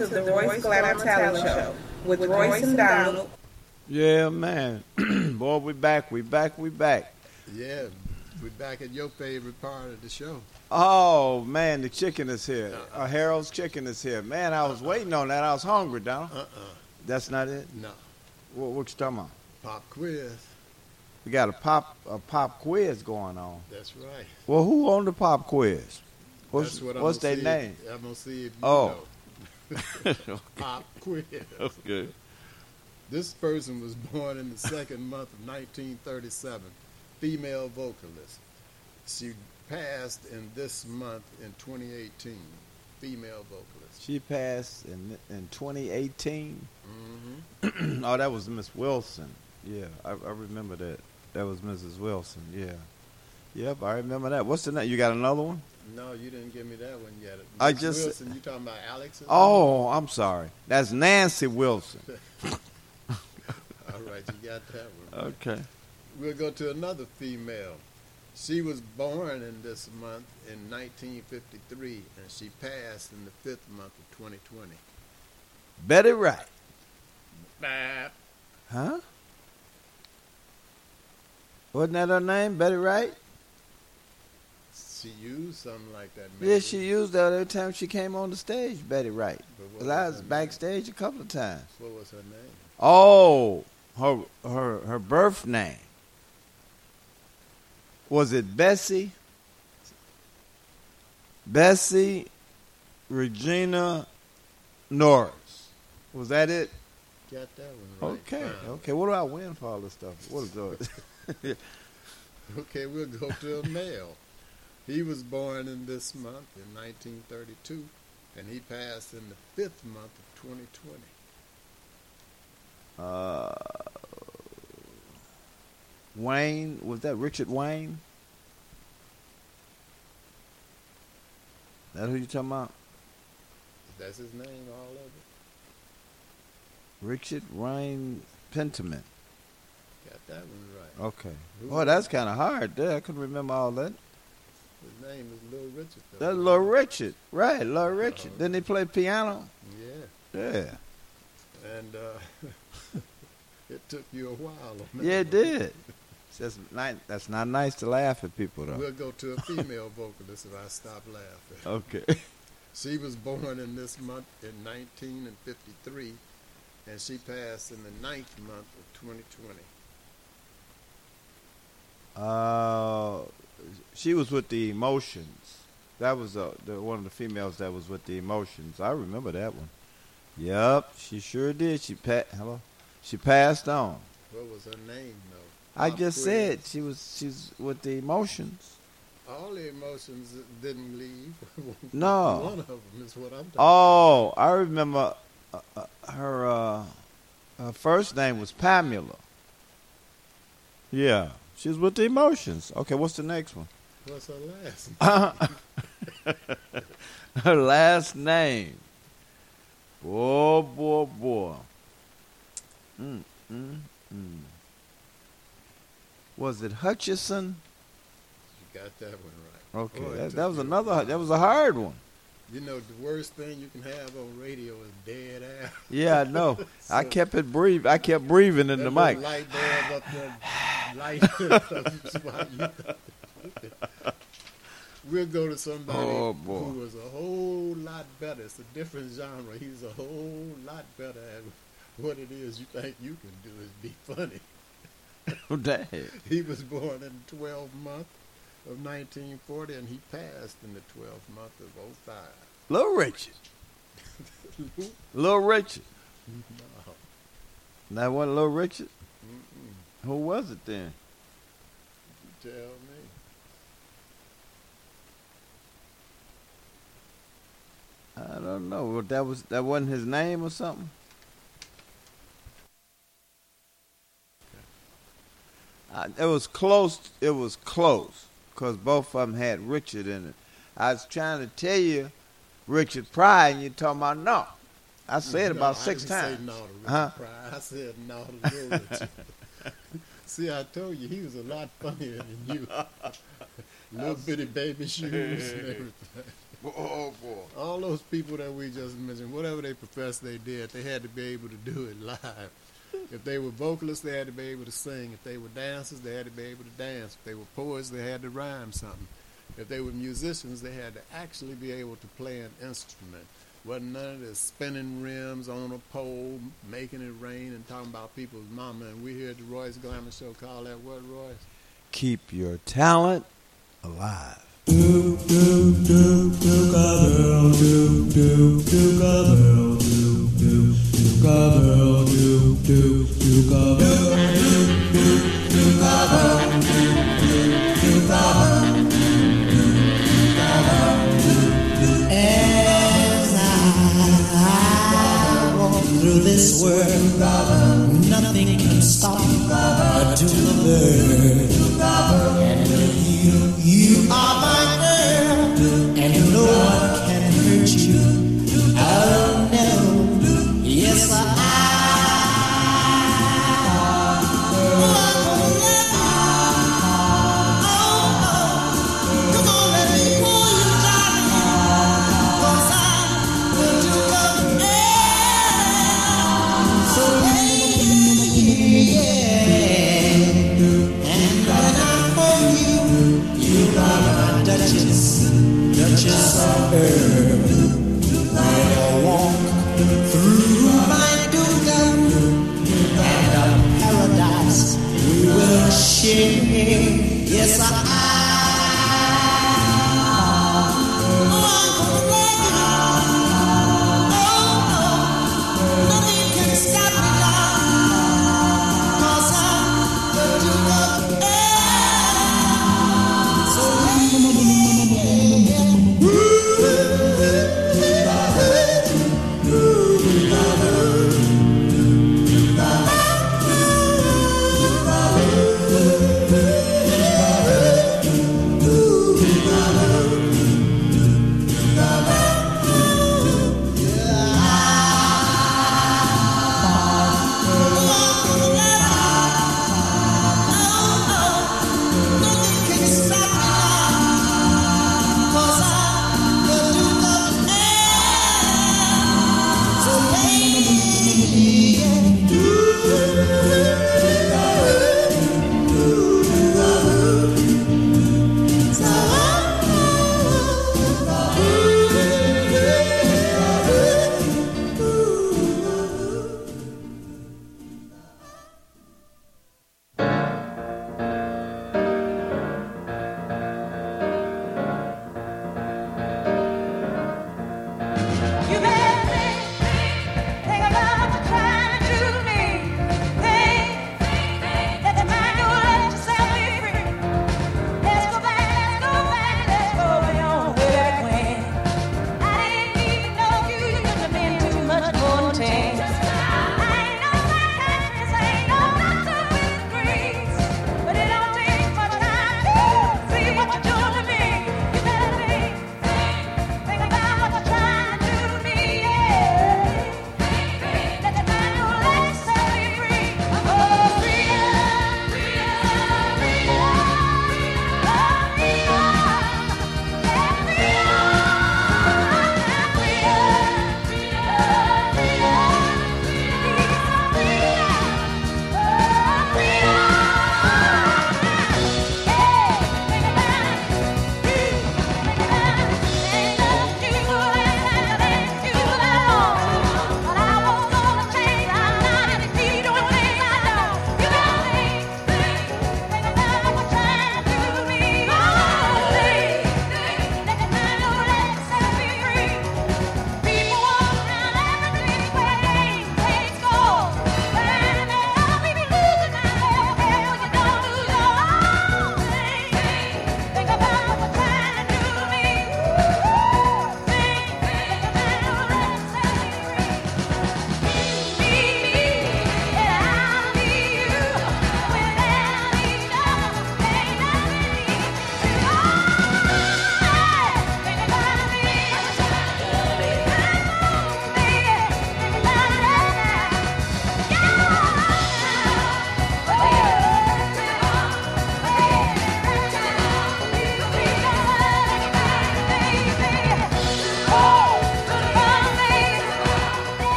to the Royce Glamour Talent Show with Royce and Donald. Yeah, man. Boy, we back, we back, we back. Yeah, we're back at your favorite part of the show. Oh man, the chicken is here. Uh, Harold's chicken is here. Man, I was waiting on that. I was hungry, Donald. Uh-uh. That's not it. No. What, what you talking about? Pop quiz. We got a pop a pop quiz going on. That's right. Well, who on the pop quiz? What's, That's what what's their name? I'm gonna see if you Oh. know. Pop quiz. Okay. This person was born in the second month of 1937. Female vocalist. She passed in this month in 2018. Female vocalist. She passed in in 2018. Mm-hmm. oh, that was Miss Wilson. Yeah, I, I remember that. That was Mrs. Wilson. Yeah. Yep, I remember that. What's the name? You got another one? No, you didn't give me that one yet. I just- Wilson, you talking about Alex? Oh, I'm sorry. That's Nancy Wilson. All right, you got that one. Okay. We'll go to another female. She was born in this month in 1953, and she passed in the fifth month of 2020. Betty Wright. Bap. Huh? Wasn't that her name, Betty Wright? She used something like that. Yeah, she used that every time she came on the stage, Betty Wright. 'Cause I was was backstage a couple of times. What was her name? Oh, her her her birth name. Was it Bessie? Bessie Regina Norris. Was that it? Got that one right. Okay, Fine. okay. What do I win for all this stuff? What is it? Okay, we'll go to a male. He was born in this month in 1932, and he passed in the fifth month of 2020. uh, Wayne was that Richard Wayne? That who you talking about? That's his name, all of it. Richard Wayne Penniman. Got that one right. Okay. Who- Boy, that's kind of hard. There, I couldn't remember all that. His name is Little Richard. though. That's Little Richard, right? Little Richard. Didn't he play piano? Yeah, Yeah. and uh, it took you a while. Yeah, it did. That's not, that's not nice to laugh at people though. We'll go to a female vocalist if I stop laughing. Okay. She was born in this month in 1953, and she passed in the ninth month of 2020. Uh, she was with the Emotions. That was uh, the one of the females that was with the Emotions. I remember that one. Yep, she sure did. She pa- hello, she passed on. What was her name, though? I Pop just said she was she's with the Emotions. All the emotions didn't leave. No. One of them is what I'm talking Oh, I remember uh, uh, her. Uh, her first name was Pamela. Yeah, she was with the Emotions. Okay, what's the next one? What's her last name? her last name. Boy, boy, boy. Mm, mm, mm. Was it Hutchinson? You got that one right. Okay, Boy, that, that was another. That was a hard one. You know, the worst thing you can have on radio is dead air. Yeah, I know. I kept it breathe. I kept breathing in the mic. light bulb up there, light. We'll go to somebody Oh, who was a whole lot better. It's a different genre. He's a whole lot better at what it is you think you can do is be funny. Dang. He was born in the 12th month of 1940, and he passed in the 12th month of 05. Little Richard. Little Richard. No, That wasn't Little Richard. mm-mm. Who was it then? You tell me. I don't know. That was that wasn't his name or something. Uh, it was close. It was close because both of them had Richard in it. I was trying to tell you Richard Pryor, and you're talking about no. I said No, about I six didn't say times. no to Richard Huh? Pryor. I said no to. See, I told you he was a lot funnier than you. Little bitty baby shoes and everything. Oh, oh boy! All those people that we just mentioned, whatever they professed they did, they had to be able to do it live. If they were vocalists, they had to be able to sing. If they were dancers, they had to be able to dance. If they were poets, they had to rhyme something. If they were musicians, they had to actually be able to play an instrument. Wasn't none of this spinning rims on a pole, making it rain, and talking about people's mama. And we here at the Royce Glamour Show call that what, Royce? Keep your talent alive. As I walk through this world, nothing can stop a bird. And you, you are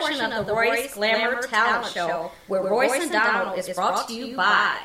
portion of the Royce Glamour Talent Show, where Royce and Donald is brought to you by.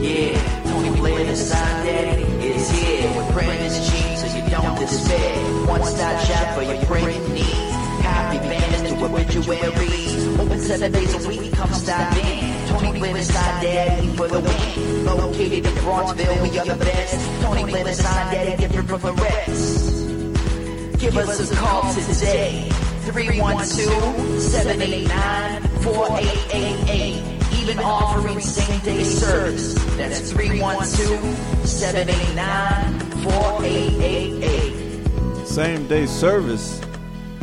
Yeah, Tony Blair, the sign daddy, is here with print is cheap so you don't despair. One stop shop for your print needs. Copy banners to obituaries. Open seven days a week, come stop in. Tony the sign daddy for the win. Located in Bronzeville, we are the best. Tony the sign daddy, different from the rest. Give us a call today. 312-789-4888. Even offering same day service. That's 312-789-4888. Same day service.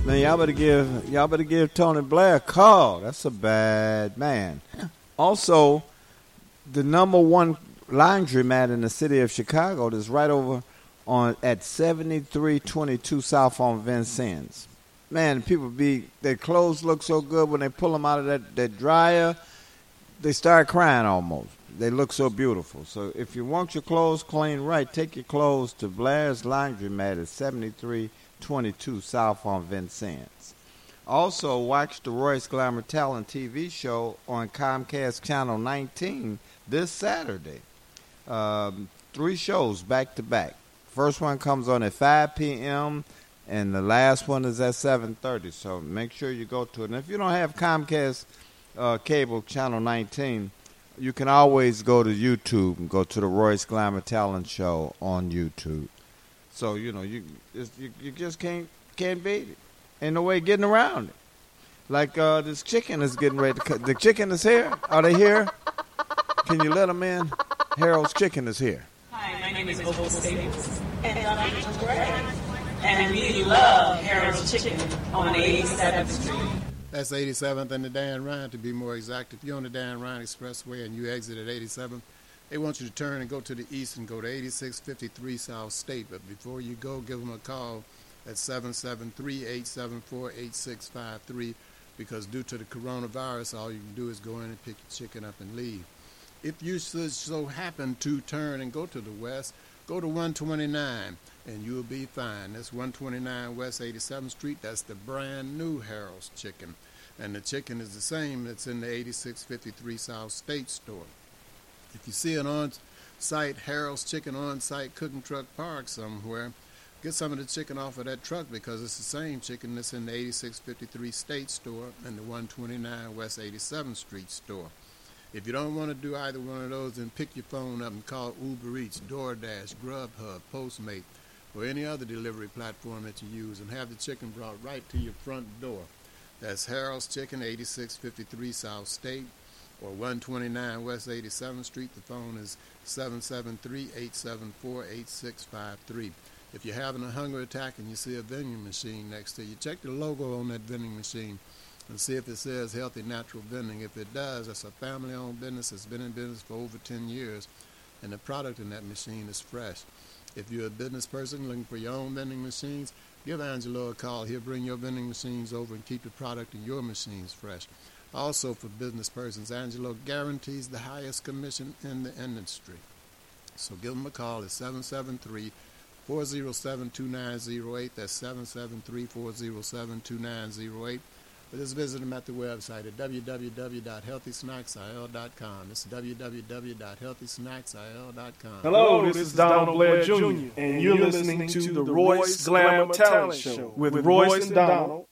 Man, y'all better give y'all better give Tony Blair a call. That's a bad man. Also, the number one laundromat in the city of Chicago is right over on at seventy three twenty two South on Vincennes. Man, people be their clothes look so good when they pull them out of that, that dryer, they start crying almost. They look so beautiful. So if you want your clothes clean right, take your clothes to Blair's Laundromat at seventy three twenty two South on Vincennes. Also, watch the Royce Glamour Talent TV show on Comcast Channel 19 this Saturday. Um, three shows back to back. First one comes on at 5 p.m. and the last one is at 7:30. So make sure you go to it. And if you don't have Comcast uh, cable channel 19, you can always go to YouTube and go to the Royce Glamour Talent Show on YouTube. So you know you you, you just can't can't beat it. Ain't no way getting around it. Like uh, this chicken is getting ready to cut. The chicken is here. Are they here? Can you let them in? Harold's Chicken is here. Hi, my name is Opal Staples, and I'm Greg. And we love Harold's Chicken on 87th Street. That's 87th and the Dan Ryan, to be more exact. If you're on the Dan Ryan Expressway and you exit at 87th, they want you to turn and go to the east and go to 8653 South State. But before you go, give them a call at 773-874-8653 because due to the coronavirus, all you can do is go in and pick your chicken up and leave. If you so happen to turn and go to the west, go to 129 and you'll be fine. That's 129 West 87th Street. That's the brand new Harold's Chicken. And the chicken is the same that's in the 8653 South State store. If you see an on site Harold's Chicken on site cooking truck parked somewhere, get some of the chicken off of that truck because it's the same chicken that's in the 8653 State store and the 129 West 87th Street store. If you don't want to do either one of those, then pick your phone up and call Uber Eats, DoorDash, Grubhub, Postmate, or any other delivery platform that you use and have the chicken brought right to your front door. That's Harold's Chicken, 8653 South State or 129 West 87th Street. The phone is 773-874-8653. If you're having a hunger attack and you see a vending machine next to you, check the logo on that vending machine and see if it says Healthy Natural Vending. If it does, that's a family-owned business that's been in business for over 10 years, and the product in that machine is fresh. If you're a business person looking for your own vending machines, give Angelo a call. He'll bring your vending machines over and keep the product in your machines fresh. Also, for business persons, Angelo guarantees the highest commission in the industry. So give him a call at 773 407 2908. That's 773 407 2908. But just visit them at the website at www.healthysnacksil.com. It's www.healthysnacksil.com. Hello, this is Donald Blair Jr., and you're listening to the Royce Glamour Talent Show with Royce and Donald.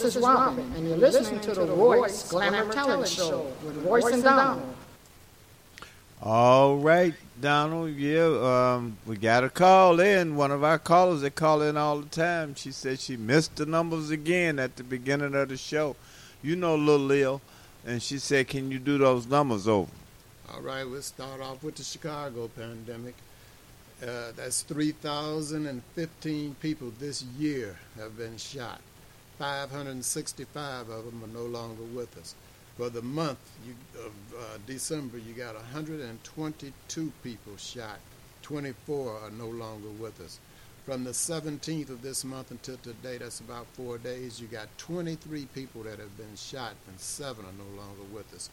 this is Robin, and you're listening to the Royce Glamour Talent Show with Royce and Donald. All right, Donald. Yeah, um, we got a call in. One of our callers that call in all the time. She said she missed the numbers again at the beginning of the show. You know, Little Lil, and she said, "Can you do those numbers over?" All right, let's start off with the Chicago pandemic. Uh, that's 3,015 people this year have been shot. 565 of them are no longer with us. For the month you, of uh, December, you got 122 people shot. 24 are no longer with us. From the 17th of this month until today, that's about four days, you got 23 people that have been shot, and seven are no longer with us.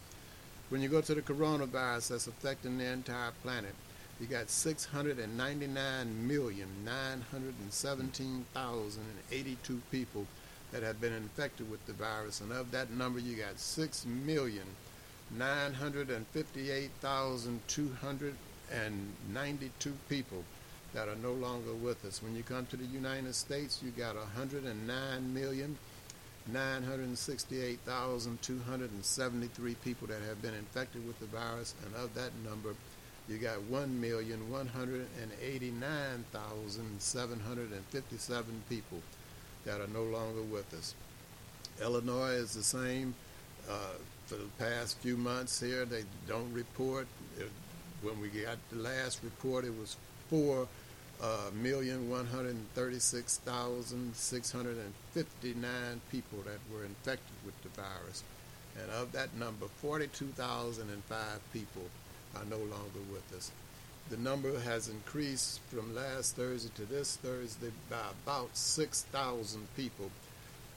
When you go to the coronavirus that's affecting the entire planet, you got 699,917,082 people that have been infected with the virus. And of that number, you got 6,958,292 people that are no longer with us. When you come to the United States, you got 109,968,273 people that have been infected with the virus, and of that number, you got 1,189,757 people that are no longer with us. Illinois is the same. Uh, for the past few months here, they don't report. It, when we got the last report, it was four uh, million one hundred thirty-six thousand six hundred and fifty-nine people that were infected with the virus, and of that number, forty-two thousand and five people are no longer with us. The number has increased from last Thursday to this Thursday by about six thousand people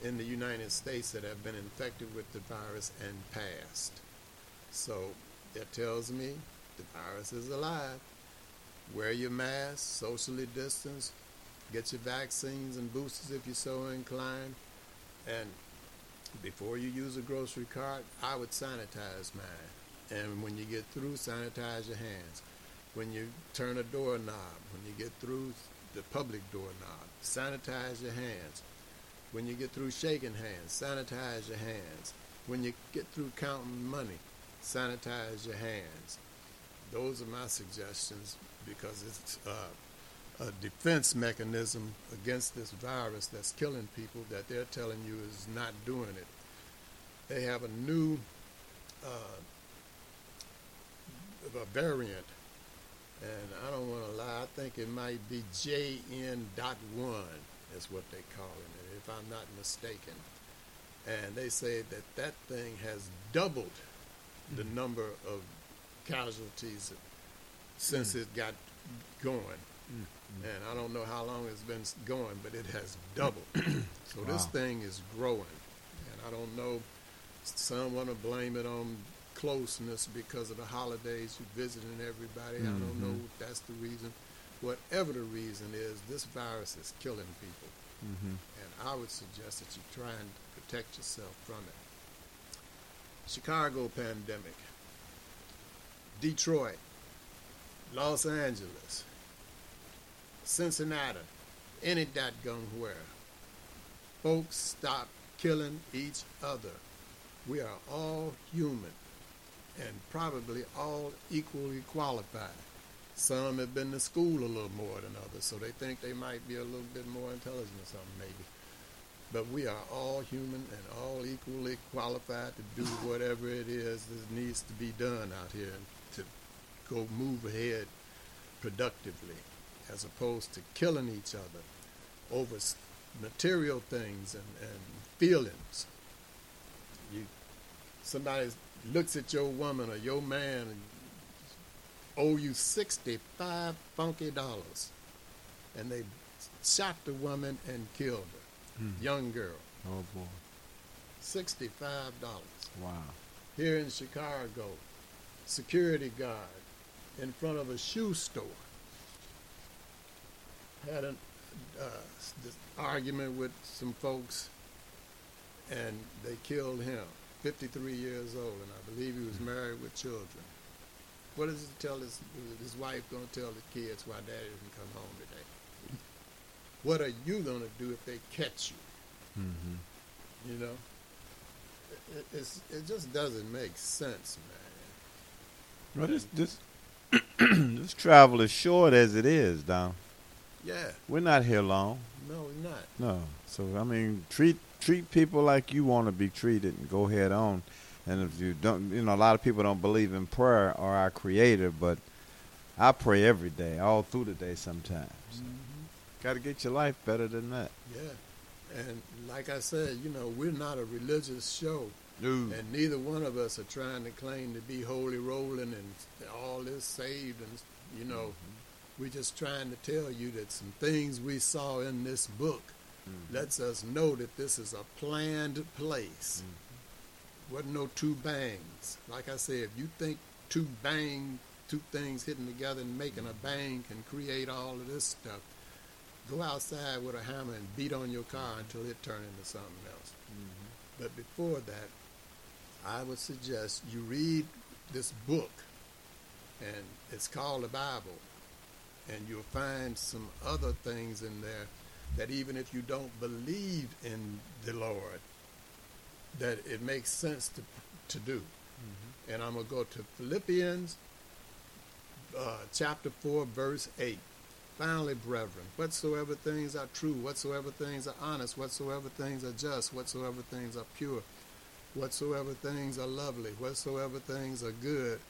in the United States that have been infected with the virus and passed. So that tells me the virus is alive. Wear your mask, socially distance, get your vaccines and boosters if you're so inclined. And before you use a grocery cart, I would sanitize mine. And when you get through, sanitize your hands. When you turn a doorknob, when you get through the public doorknob, sanitize your hands. When you get through shaking hands, sanitize your hands. When you get through counting money, sanitize your hands. Those are my suggestions because it's uh, a defense mechanism against this virus that's killing people that they're telling you is not doing it. They have a new uh, a variant, and I don't want to lie, I think it might be JN.1 is what they call it, if I'm not mistaken. And they say that that thing has doubled the mm-hmm. number of casualties since mm. it got going. Mm-hmm. And I don't know how long it's been going, but it has doubled. so this thing is growing. And I don't know, some want to blame it on closeness because of the holidays, you're visiting everybody. I don't know Mhm. if that's the reason. Whatever the reason is, this virus is killing people. Mhm. And I would suggest that you try and protect yourself from it. Chicago pandemic, Detroit, Los Angeles, Cincinnati, any dadgum where. Folks stop killing each other. We are all human and probably all equally qualified. Some have been to school a little more than others, so they think they might be a little bit more intelligent or something, maybe. But we are all human and all equally qualified to do whatever it is that needs to be done out here to go move ahead productively, as opposed to killing each other over material things and, and feelings. You, somebody looks at your woman or your man and owe you sixty-five funky dollars, and they shot the woman and killed her, Hmm. young girl. Oh boy. Sixty-five dollars. Wow. Here in Chicago, security guard in front of a shoe store had an uh, argument with some folks, and they killed him. 53 years old, and I believe he was married with children. What does he tell his his wife going to tell the kids why daddy didn't come home today? What are you going to do if they catch you? Mm-hmm. You know, it, it- it's, it just doesn't make sense, man. Well, this this this travel is short as it is, Don. Yeah. We're not here long. No, we're not. No. So I mean, treat treat people like you want to be treated, and go head on. And if you don't, you know, a lot of people don't believe in prayer or our Creator, but I pray every day, all through the day. Sometimes, mm-hmm. got to get your life better than that. Yeah. And like I said, you know, we're not a religious show. No. And neither one of us are trying to claim to be holy rolling and all this saved. And, you know, mm-hmm. we're just trying to tell you that some things we saw in this book Mm-hmm. lets us know that this is a planned place. Mm-hmm. Wasn't no two bangs. Like I said, if you think two bang, two things hitting together and making a mm-hmm. bang can create all of this stuff, go outside with a hammer and beat on your car until it turns into something else. But before that, I would suggest you read this book, and it's called the Bible, and you'll find some other things in there that even if you don't believe in the Lord, that it makes sense to to do. And I'm gonna go to Philippians uh, chapter four, verse eight. Finally, brethren, whatsoever things are true, whatsoever things are honest, whatsoever things are just, whatsoever things are pure, whatsoever things are lovely, whatsoever things are good,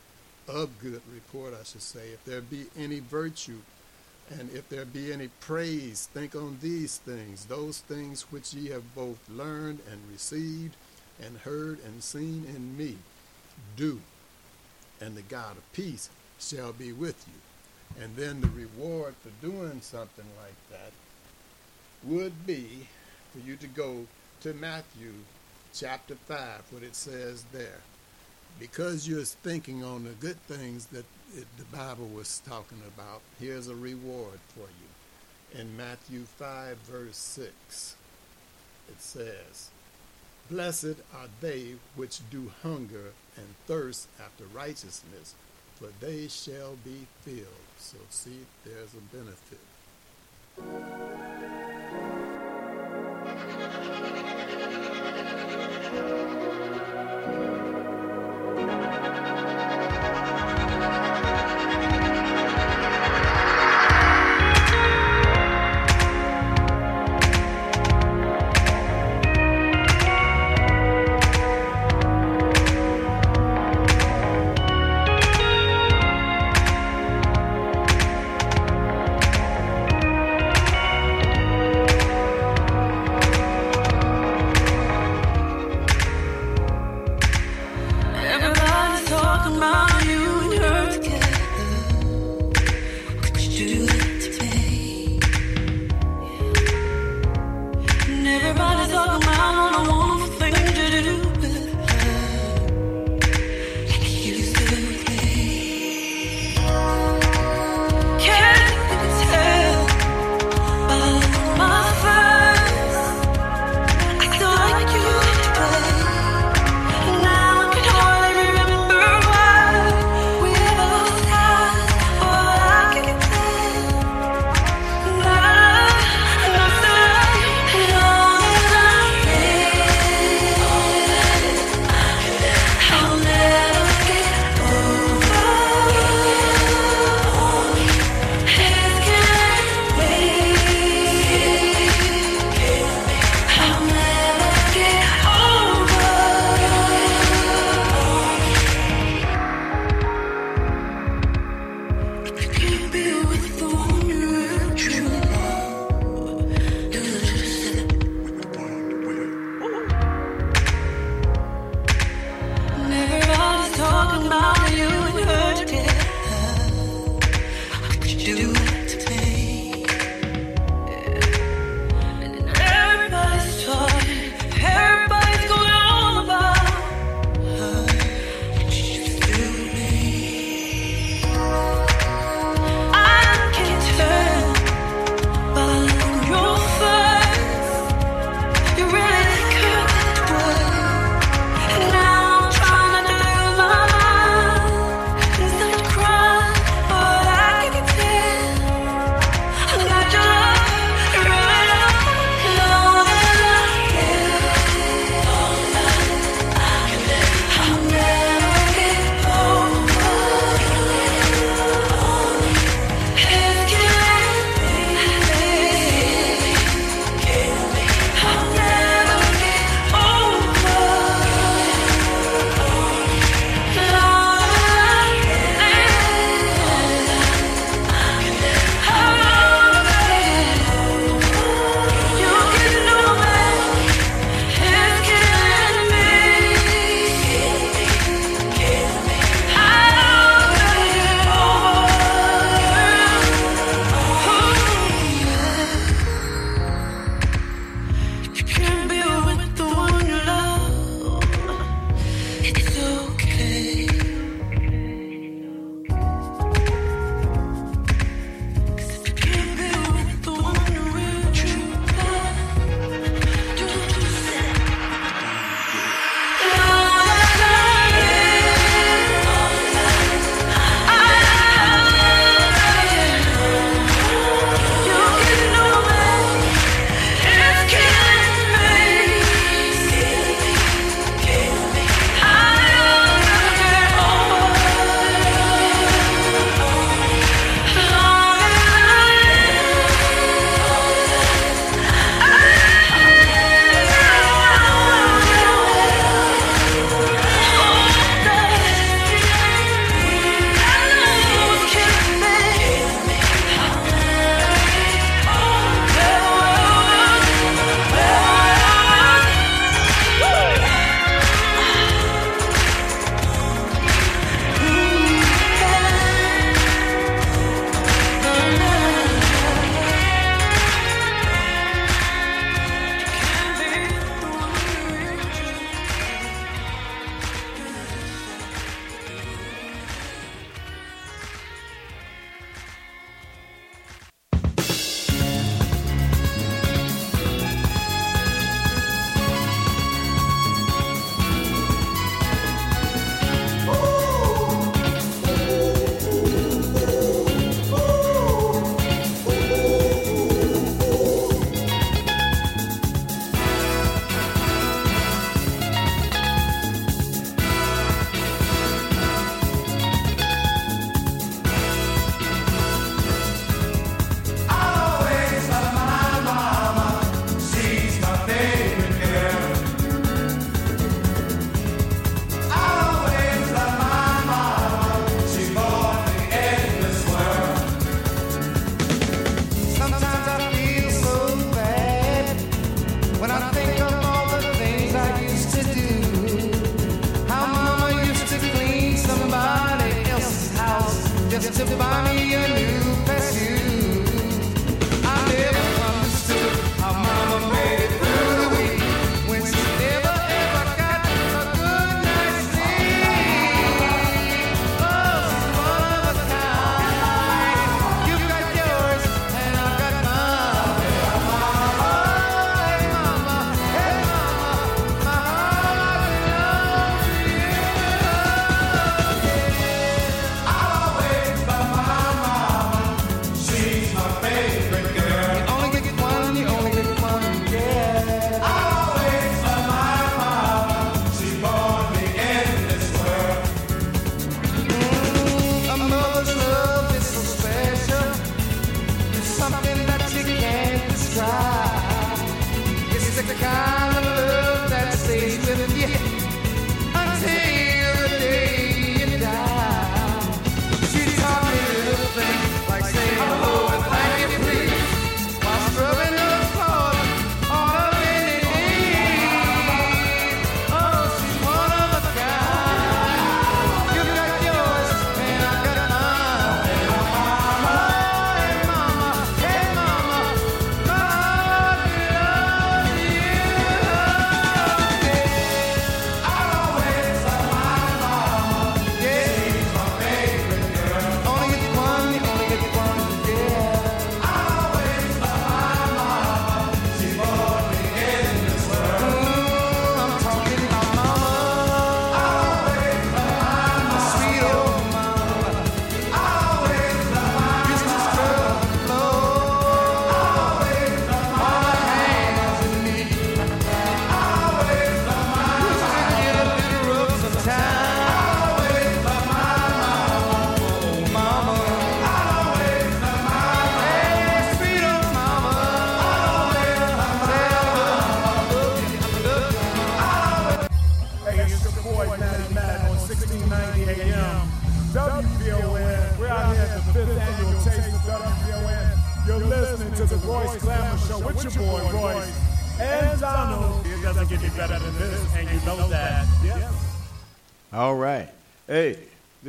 of good report, I should say. If there be any virtue, and if there be any praise, think on these things, those things which ye have both learned and received, and heard and seen in me. Do, and the God of peace shall be with you. And then the reward for doing something like that would be for you to go to Matthew chapter 5, what it says there. Because you're thinking on the good things that it, the Bible was talking about, here's a reward for you. In Matthew 5, verse 6, it says, Blessed are they which do hunger and thirst after righteousness, for they shall be filled. So, see, there's a benefit.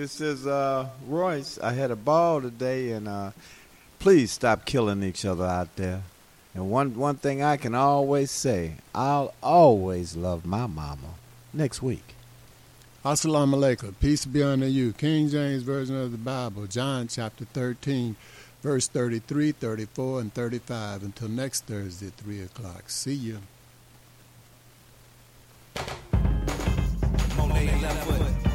This is uh, Royce. I had a ball today, and uh, please stop killing each other out there. And one one thing I can always say, I'll always love my mama. Next week. Assalamu alaikum. Peace be unto you. King James Version of the Bible, John chapter 13, verse 33, 34, and 35. Until next Thursday at 3 o'clock. See you. The world famous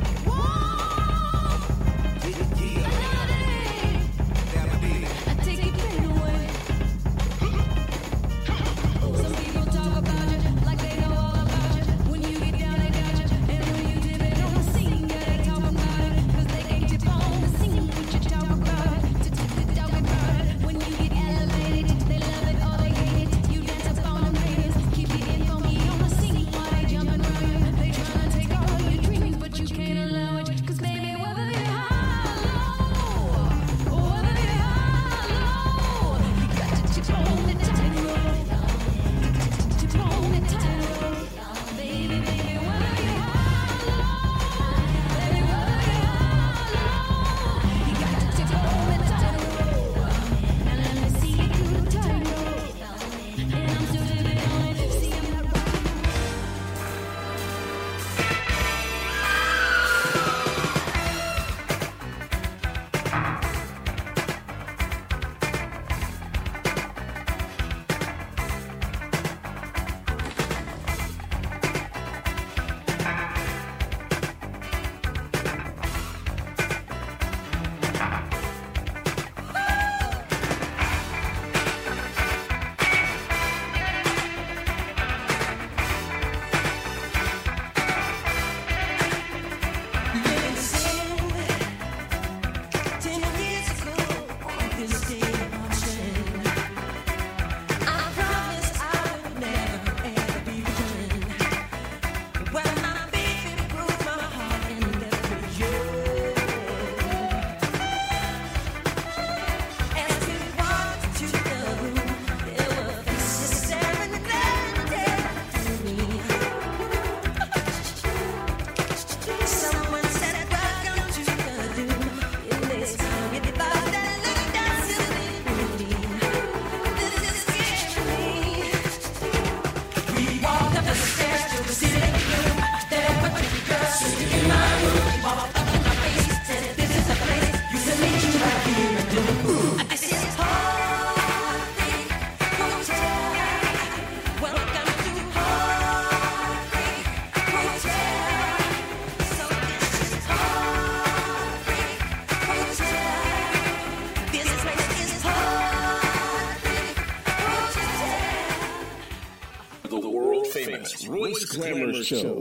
Glamour Show.